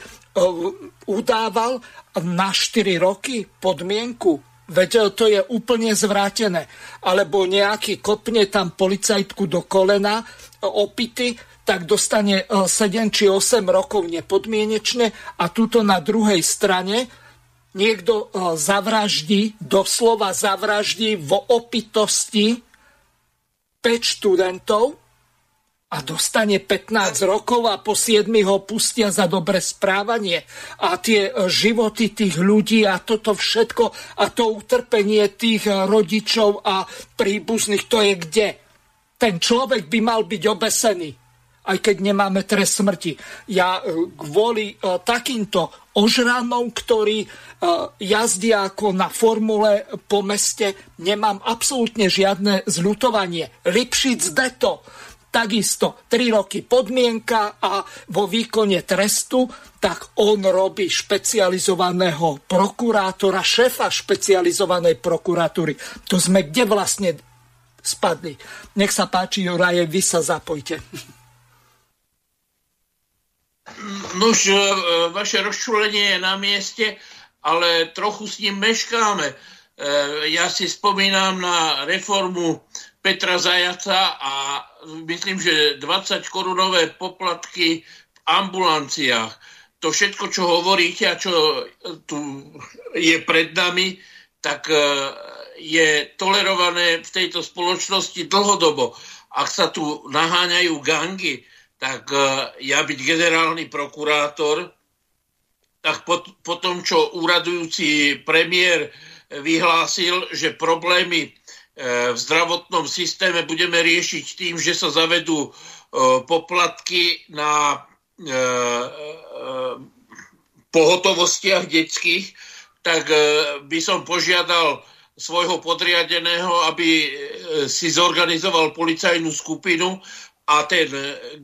udával na 4 roky podmienku. Veď to je úplne zvrátené. Alebo nejaký kopne tam policajtku do kolena, opity, tak dostane 7 či 8 rokov nepodmienečne a tuto na druhej strane niekto zavraždí, doslova zavraždí vo opitosti 5 študentov a dostane 15 rokov a po 7 ho pustia za dobre správanie. A tie životy tých ľudí a toto všetko a to utrpenie tých rodičov a príbuzných, to je kde? Ten človek by mal byť obesený aj keď nemáme trest smrti. Ja kvôli uh, takýmto ožranom, ktorí jazdia ako na formule po meste, nemám absolútne žiadne zľutovanie. Lipšic deto, takisto 3 roky podmienka a vo výkone trestu, tak on robí špecializovaného prokurátora, šéfa špecializovanej prokuratúry. To sme kde vlastne spadli. Nech sa páči, Juraje, vy sa zapojte. Nož, vaše rozčulenie je na mieste, ale trochu s ním meškáme. ja si spomínam na reformu Petra Zajaca a myslím, že 20 korunové poplatky v ambulanciách. To všetko, čo hovoríte a čo tu je pred nami, tak e, je tolerované v tejto spoločnosti dlhodobo. Ak sa tu naháňajú gangy, tak e, ja byť generálny prokurátor, tak po, po tom, čo úradujúci premiér vyhlásil, že problémy e, v zdravotnom systéme budeme riešiť tým, že sa zavedú e, poplatky na pohotovostiach detských, tak by som požiadal svojho podriadeného, aby si zorganizoval policajnú skupinu a ten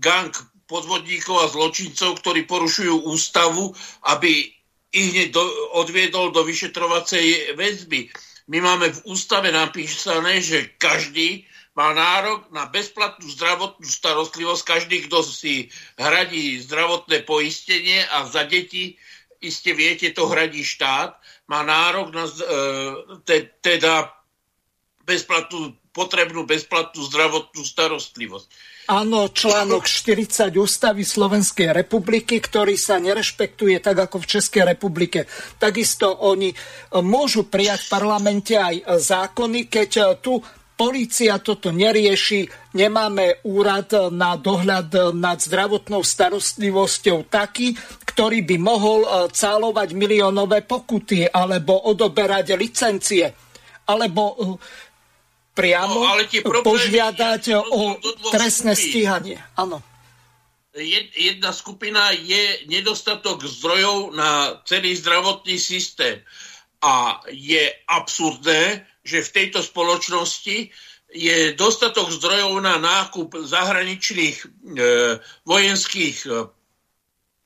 gang podvodníkov a zločincov, ktorí porušujú ústavu, aby ich hneď do, odviedol do vyšetrovacej väzby. My máme v ústave napísané, že každý má nárok na bezplatnú zdravotnú starostlivosť, každý, kto si hradí zdravotné poistenie a za deti, iste viete, to hradí štát, má nárok na e, te, teda bezplatnú, potrebnú bezplatnú zdravotnú starostlivosť. Áno, článok 40 ústavy Slovenskej republiky, ktorý sa nerešpektuje tak ako v Českej republike. Takisto oni e, môžu prijať v parlamente aj zákony, keď e, tu Polícia toto nerieši, nemáme úrad na dohľad nad zdravotnou starostlivosťou taký, ktorý by mohol e, cálovať miliónové pokuty alebo odoberať licencie alebo priamo no, ale požiadať o trestné stíhanie. Áno. Jedna skupina je nedostatok zdrojov na celý zdravotný systém. A je absurdné, že v tejto spoločnosti je dostatok zdrojov na nákup zahraničných e, vojenských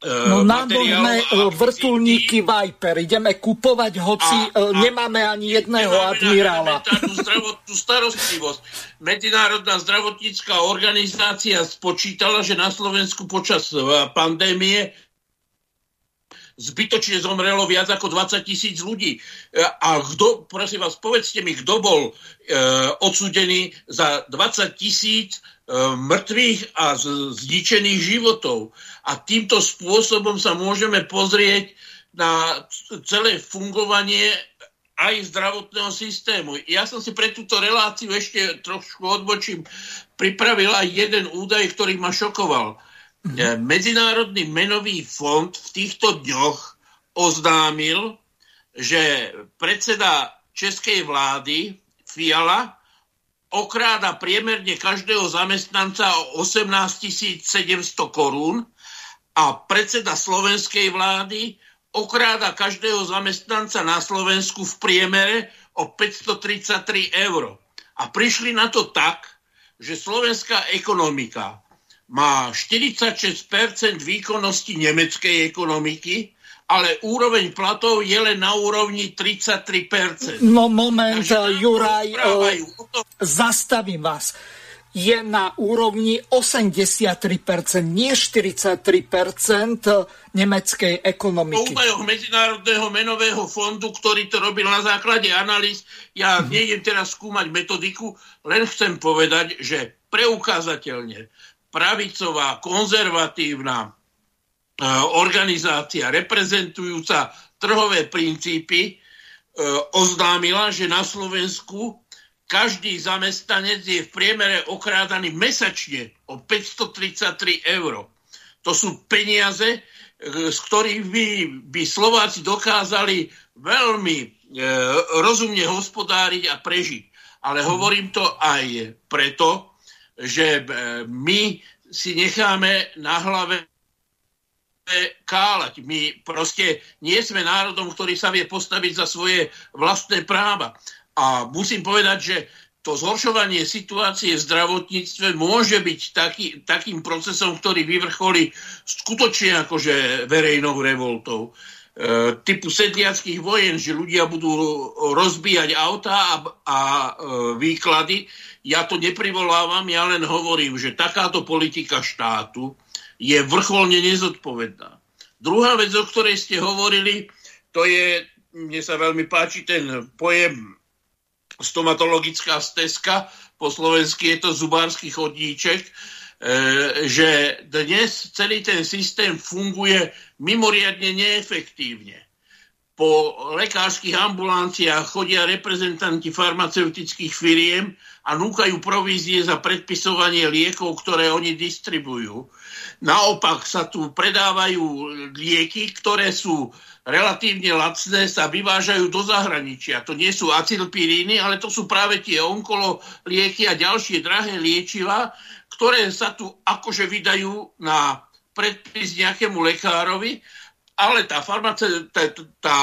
e, E, no náborné vrtulníky Viper. Ideme kupovať, hoci a, a nemáme ani jedného nemáme admirála. zdravotnú starostlivosť. Medzinárodná zdravotnícká organizácia spočítala, že na Slovensku počas pandémie zbytočne zomrelo viac ako 20 tisíc ľudí. A kto, prosím vás, povedzte mi, kto bol e, odsudený za 20 tisíc E, mŕtvych a zničených životov. A týmto spôsobom sa môžeme pozrieť na celé fungovanie aj zdravotného systému. Ja som si pre túto reláciu ešte trošku odbočím pripravil aj jeden údaj, ktorý ma šokoval. Mm-hmm. Medzinárodný menový fond v týchto dňoch oznámil, že predseda českej vlády Fiala okráda priemerne každého zamestnanca o 18 700 korún a predseda slovenskej vlády okráda každého zamestnanca na Slovensku v priemere o 533 eur. A prišli na to tak, že slovenská ekonomika má 46% výkonnosti nemeckej ekonomiky, ale úroveň platov je len na úrovni 33%. No moment, Takže Juraj, zastavím vás. Je na úrovni 83%, nie 43% nemeckej ekonomiky. Po údajoch Medzinárodného menového fondu, ktorý to robil na základe analýz, ja mm-hmm. nejdem teraz skúmať metodiku, len chcem povedať, že preukázateľne pravicová, konzervatívna organizácia reprezentujúca trhové princípy e, oznámila, že na Slovensku každý zamestnanec je v priemere okrádaný mesačne o 533 eur. To sú peniaze, e, s ktorými by, by Slováci dokázali veľmi e, rozumne hospodáriť a prežiť. Ale hovorím to aj preto, že my si necháme na hlave káľať. My proste nie sme národom, ktorý sa vie postaviť za svoje vlastné práva. A musím povedať, že to zhoršovanie situácie v zdravotníctve môže byť taký, takým procesom, ktorý vyvrcholí skutočne akože verejnou revoltou. E, typu sedliackých vojen, že ľudia budú rozbíjať autá a, a e, výklady. Ja to neprivolávam, ja len hovorím, že takáto politika štátu je vrcholne nezodpovedná. Druhá vec, o ktorej ste hovorili, to je mne sa veľmi páči ten pojem stomatologická stezka, po slovensky je to zubársky chodníček, e, že dnes celý ten systém funguje mimoriadne neefektívne. Po lekárskych ambulanciách chodia reprezentanti farmaceutických firiem a núkajú provízie za predpisovanie liekov, ktoré oni distribujú. Naopak sa tu predávajú lieky, ktoré sú relatívne lacné, sa vyvážajú do zahraničia. To nie sú acylpiríny, ale to sú práve tie onkolo lieky a ďalšie drahé liečiva, ktoré sa tu akože vydajú na predpis nejakému lekárovi, ale tá, farmace, tá, tá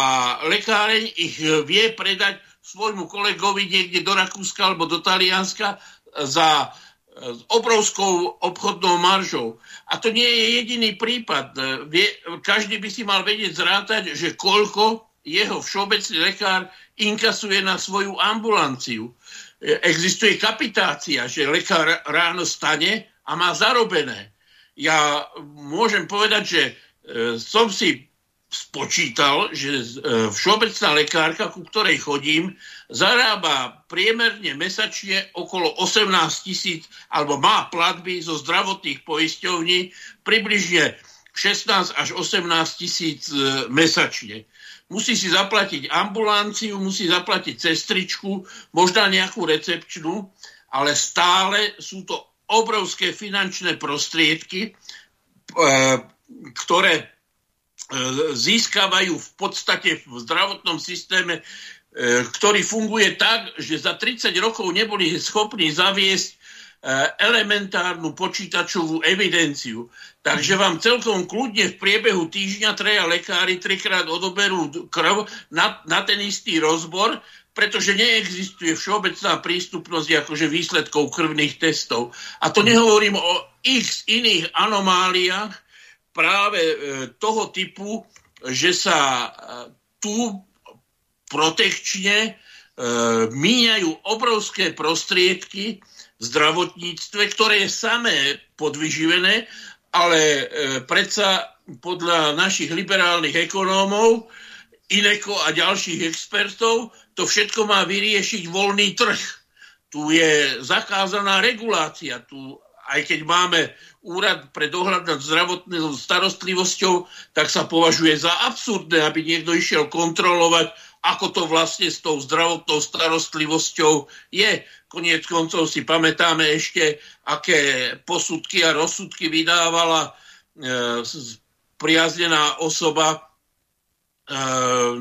lekáreň ich vie predať svojmu kolegovi niekde do Rakúska alebo do Talianska za s obrovskou obchodnou maržou. A to nie je jediný prípad. Vie, každý by si mal vedieť zrátať, že koľko jeho všeobecný lekár inkasuje na svoju ambulanciu. Existuje kapitácia, že lekár ráno stane a má zarobené. Ja môžem povedať, že e, som si spočítal, že e, všeobecná lekárka, ku ktorej chodím, zarába priemerne mesačne okolo 18 tisíc, alebo má platby zo zdravotných poisťovní približne 16 až 18 tisíc e, mesačne. Musí si zaplatiť ambulanciu, musí zaplatiť cestričku, možno nejakú recepčnú, ale stále sú to obrovské finančné prostriedky, e, ktoré získavajú v podstate v zdravotnom systéme, e, ktorý funguje tak, že za 30 rokov neboli schopní zaviesť e, elementárnu počítačovú evidenciu. Takže vám celkom kľudne v priebehu týždňa treja lekári trikrát odoberú krv na, na ten istý rozbor, pretože neexistuje všeobecná prístupnosť akože výsledkov krvných testov. A to nehovorím o x iných anomáliách, práve e, toho typu, že sa e, tu protekčne e, míňajú obrovské prostriedky v zdravotníctve, ktoré je samé podvyživené, ale predsa podľa našich liberálnych ekonómov, Ineko a ďalších expertov, to všetko má vyriešiť voľný trh. Tu je zakázaná regulácia, tu aj keď máme úrad pre dohľad nad zdravotnou starostlivosťou, tak sa považuje za absurdné, aby niekto išiel kontrolovať, ako to vlastne s tou zdravotnou starostlivosťou je. Koniec koncov si pamätáme ešte, aké posudky a rozsudky vydávala e, priaznená osoba e,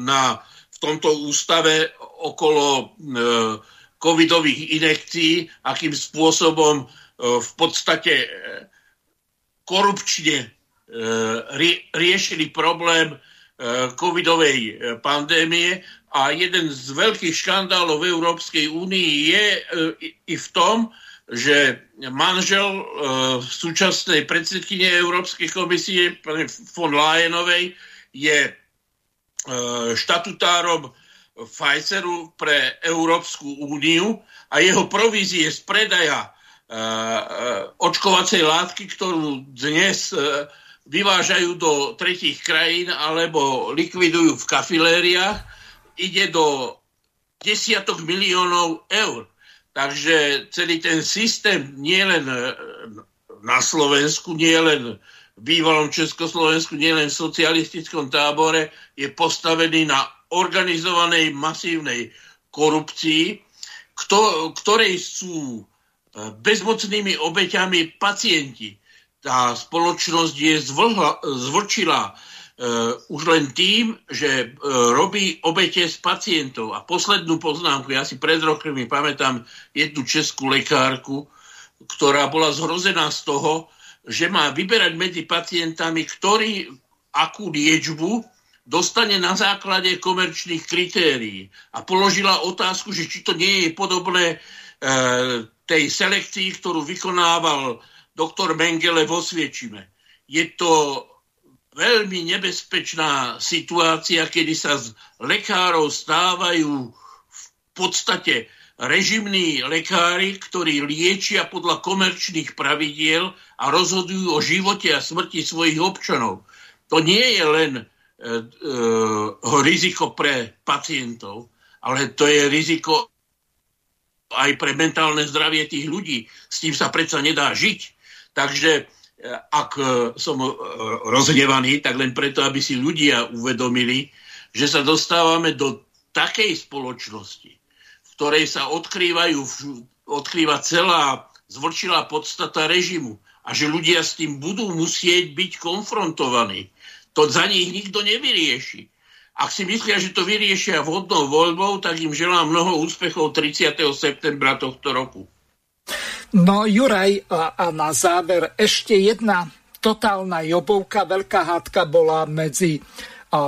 na, v tomto ústave okolo e, covidových inekcií, akým spôsobom E, v podstate e, korupčne e, riešili problém covidovej pandémie a jeden z veľkých škandálov v Európskej únii je i v tom, že manžel súčasnej predsedkyne Európskej komisie, pani von Leyenovej, je štatutárom Pfizeru pre Európsku úniu a jeho provízie z predaja očkovacej látky, ktorú dnes eh, vyvážajú do tretích krajín alebo likvidujú v kafilériách, ide do desiatok miliónov eur. Takže celý ten systém nie len na Slovensku, nie len v bývalom Československu, nie len v socialistickom tábore, je postavený na organizovanej masívnej korupcii, ktorej sú bezmocnými obeťami pacienti. Tá spoločnosť je zvlčila uh, už len tým, že uh, robí obete z pacientov. A poslednú poznámku, ja si pred rokmi pamätám jednu českú lekárku, ktorá bola zhrozená z toho, že má vyberať medzi pacientami, ktorý akú liečbu dostane na základe komerčných kritérií. A položila otázku, že či to nie je podobné tej selekcii, ktorú vykonával doktor Mengele vo Sviečime. Je to veľmi nebezpečná situácia, kedy sa z lekárov stávajú v podstate režimní lekári, ktorí liečia podľa komerčných pravidiel a rozhodujú o živote a smrti svojich občanov. To nie je len e, e, riziko pre pacientov, ale to je riziko aj pre mentálne zdravie tých ľudí. S tým sa predsa nedá žiť. Takže e, ak e, som e, rozhnevaný, tak len preto, aby si ľudia uvedomili, že sa dostávame do takej spoločnosti, v ktorej sa odkrývajú, odkrýva celá zvrčilá podstata režimu a že ľudia s tým budú musieť byť konfrontovaní. To za nich nikto nevyrieši. Ak si myslia, že to vyriešia vhodnou voľbou, tak im želám mnoho úspechov 30. septembra tohto roku. No Juraj, a na záver ešte jedna totálna jobovka, veľká hádka bola medzi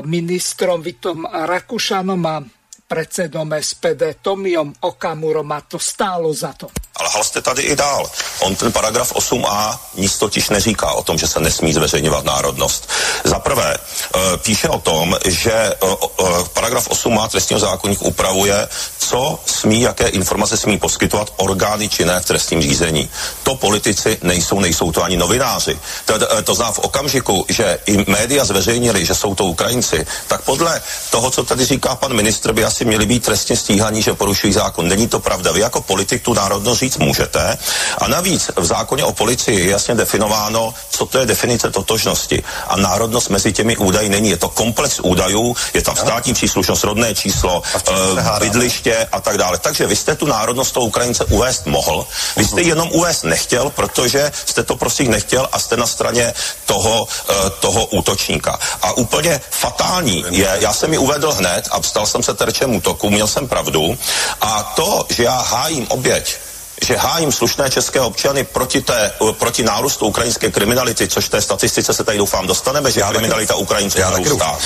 ministrom Vitom Rakušanom a predsedom SPD Tomiom Okamurom a to stálo za to. Ale hal jste tady i dál. On ten paragraf 8a nic totiž neříká o tom, že se nesmí zveřejňovat národnost. Za prvé, e, píše o tom, že e, e, paragraf 8a trestního zákonník upravuje, co smí, jaké informace smí poskytovat orgány činné v trestním řízení. To politici nejsou, nejsou to ani novináři. To, to zná v okamžiku, že i média zveřejnili, že jsou to Ukrajinci, tak podle toho, co tady říká pan ministr, by asi měli být trestně stíhaní, že porušují zákon. Není to pravda. Vy jako politik tu národnost říct můžete. A navíc v zákoně o policii je jasně definováno, co to je definice totožnosti. A národnost mezi těmi údaji není. Je to komplex údajů, je tam státní příslušnost, rodné číslo, uh, bydliště a tak dále. Takže vy jste tu národnost toho Ukrajince uvést mohl, vy jste jenom uvést nechtěl, protože jste to prostě nechtěl a jste na straně toho, uh, toho útočníka. A úplně fatální je, já jsem ji uvedl hned a stal jsem se terčem útoku, měl jsem pravdu. A to, že já hájím oběť, že hájím slušné české občany proti, té, proti nárůstu ukrajinské kriminality, což té statistice se tady doufám dostaneme, že já kriminalita Ukrajinců narůstá.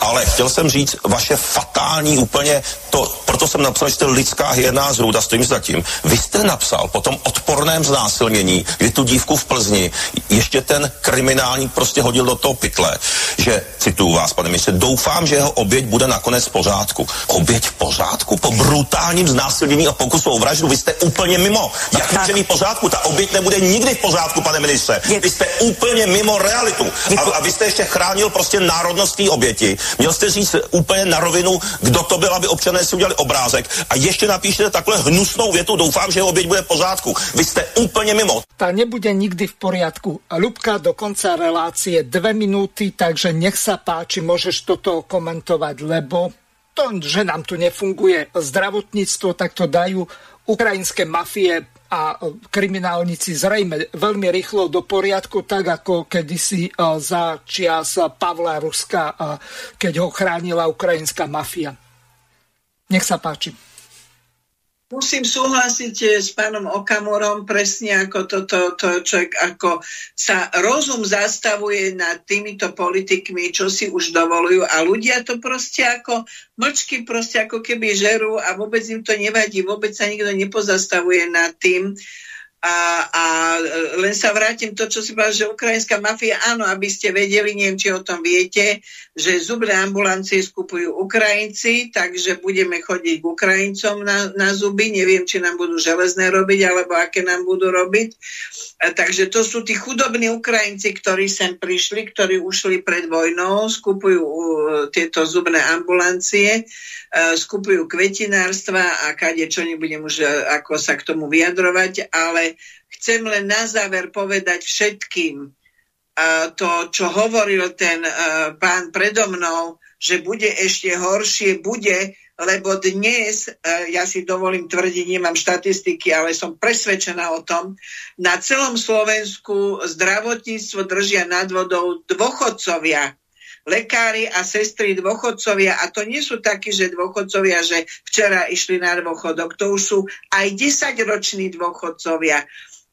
Ale chtěl jsem říct, vaše fatální úplně, to, proto jsem napsal, že jste lidská hierná zrůda, stojím za tím. Vy jste napsal po tom odporném znásilnění, kdy tu dívku v Plzni ještě ten kriminální prostě hodil do toho pytle, že, cituju vás, pane ministře, doufám, že jeho oběť bude nakonec v pořádku. Oběť v pořádku? Po brutálním znásilnění a pokusu o vraždu, vy jste úplně mimo mimo. Jak může být v pořádku? Ta oběť nebude nikdy v pořádku, pane ministře. Vy jste úplně mimo realitu. A, a vy jste ještě chránil prostě národnost té oběti. Měl jste říct úplně na rovinu, kdo to byl, aby občané si udělali obrázek. A ještě napíšete takhle hnusnou větu. Doufám, že oběť bude v pořádku. Vy jste úplně mimo. Ta nebude nikdy v poriadku. Ľubka, do konca relácie dve minúty, takže nech sa páči, môžeš toto komentovať, lebo to, že nám tu nefunguje zdravotníctvo, tak to dajú ukrajinské mafie a kriminálnici zrejme veľmi rýchlo do poriadku, tak ako kedysi za čias Pavla Ruska, keď ho chránila ukrajinská mafia. Nech sa páči. Musím súhlasiť eh, s pánom Okamorom presne ako toto, to, človek, ako sa rozum zastavuje nad týmito politikmi, čo si už dovolujú. A ľudia to proste ako mlčky proste ako keby žerú a vôbec im to nevadí, vôbec sa nikto nepozastavuje nad tým, a, a len sa vrátim to, čo si povedal, že ukrajinská mafia, áno, aby ste vedeli, neviem, či o tom viete, že zubné ambulancie skupujú Ukrajinci, takže budeme chodiť k Ukrajincom na, na zuby, neviem, či nám budú železné robiť, alebo aké nám budú robiť. A takže to sú tí chudobní Ukrajinci, ktorí sem prišli, ktorí ušli pred vojnou, skupujú uh, tieto zubné ambulancie, skupujú kvetinárstva a kade čo nebudem už uh, ako sa k tomu vyjadrovať, ale chcem len na záver povedať všetkým uh, to, čo hovoril ten pán predo mnou, že bude ešte horšie, bude, lebo dnes, e, ja si dovolím tvrdiť, nemám štatistiky, ale som presvedčená o tom, na celom Slovensku zdravotníctvo držia nad vodou dôchodcovia, lekári a sestry dôchodcovia a to nie sú takí, že dôchodcovia, že včera išli na dôchodok, to už sú aj 10-roční dôchodcovia.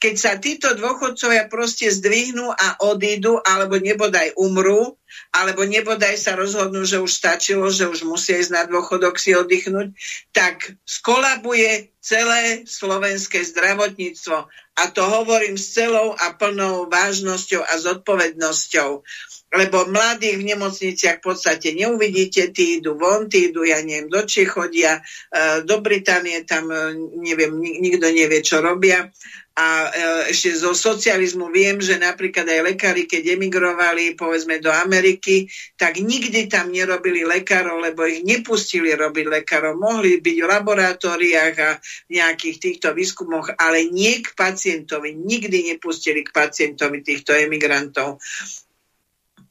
Keď sa títo dôchodcovia proste zdvihnú a odídu, alebo nebodaj umrú, alebo nebodaj sa rozhodnú, že už stačilo, že už musia ísť na dôchodok si oddychnúť, tak skolabuje celé slovenské zdravotníctvo. A to hovorím s celou a plnou vážnosťou a zodpovednosťou lebo mladých v nemocniciach v podstate neuvidíte, tí idú von, tí idú, ja neviem, do Čech chodia, e, do Británie, tam e, neviem, nikto nevie, čo robia. A e, ešte zo socializmu viem, že napríklad aj lekári, keď emigrovali povedzme do Ameriky, tak nikdy tam nerobili lekárov, lebo ich nepustili robiť lekárov. Mohli byť v laboratóriách a v nejakých týchto výskumoch, ale nie k pacientovi. Nikdy nepustili k pacientovi týchto emigrantov.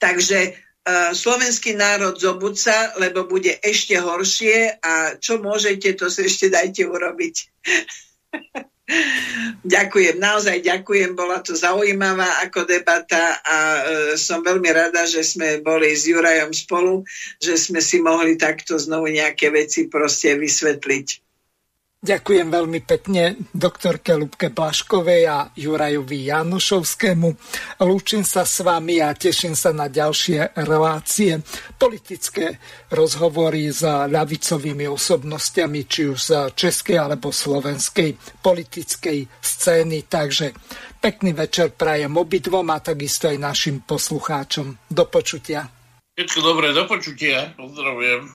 Takže uh, slovenský národ zobudca, lebo bude ešte horšie a čo môžete, to si ešte dajte urobiť. ďakujem, naozaj ďakujem, bola to zaujímavá ako debata a uh, som veľmi rada, že sme boli s Jurajom spolu, že sme si mohli takto znovu nejaké veci proste vysvetliť. Ďakujem veľmi pekne doktorke Lubke Blaškovej a Jurajovi Janošovskému. Lúčim sa s vami a teším sa na ďalšie relácie, politické rozhovory s ľavicovými osobnostiami, či už z českej alebo slovenskej politickej scény. Takže pekný večer prajem obidvom a takisto aj našim poslucháčom. Do počutia. Všetko dobré, do počutia. Pozdravujem.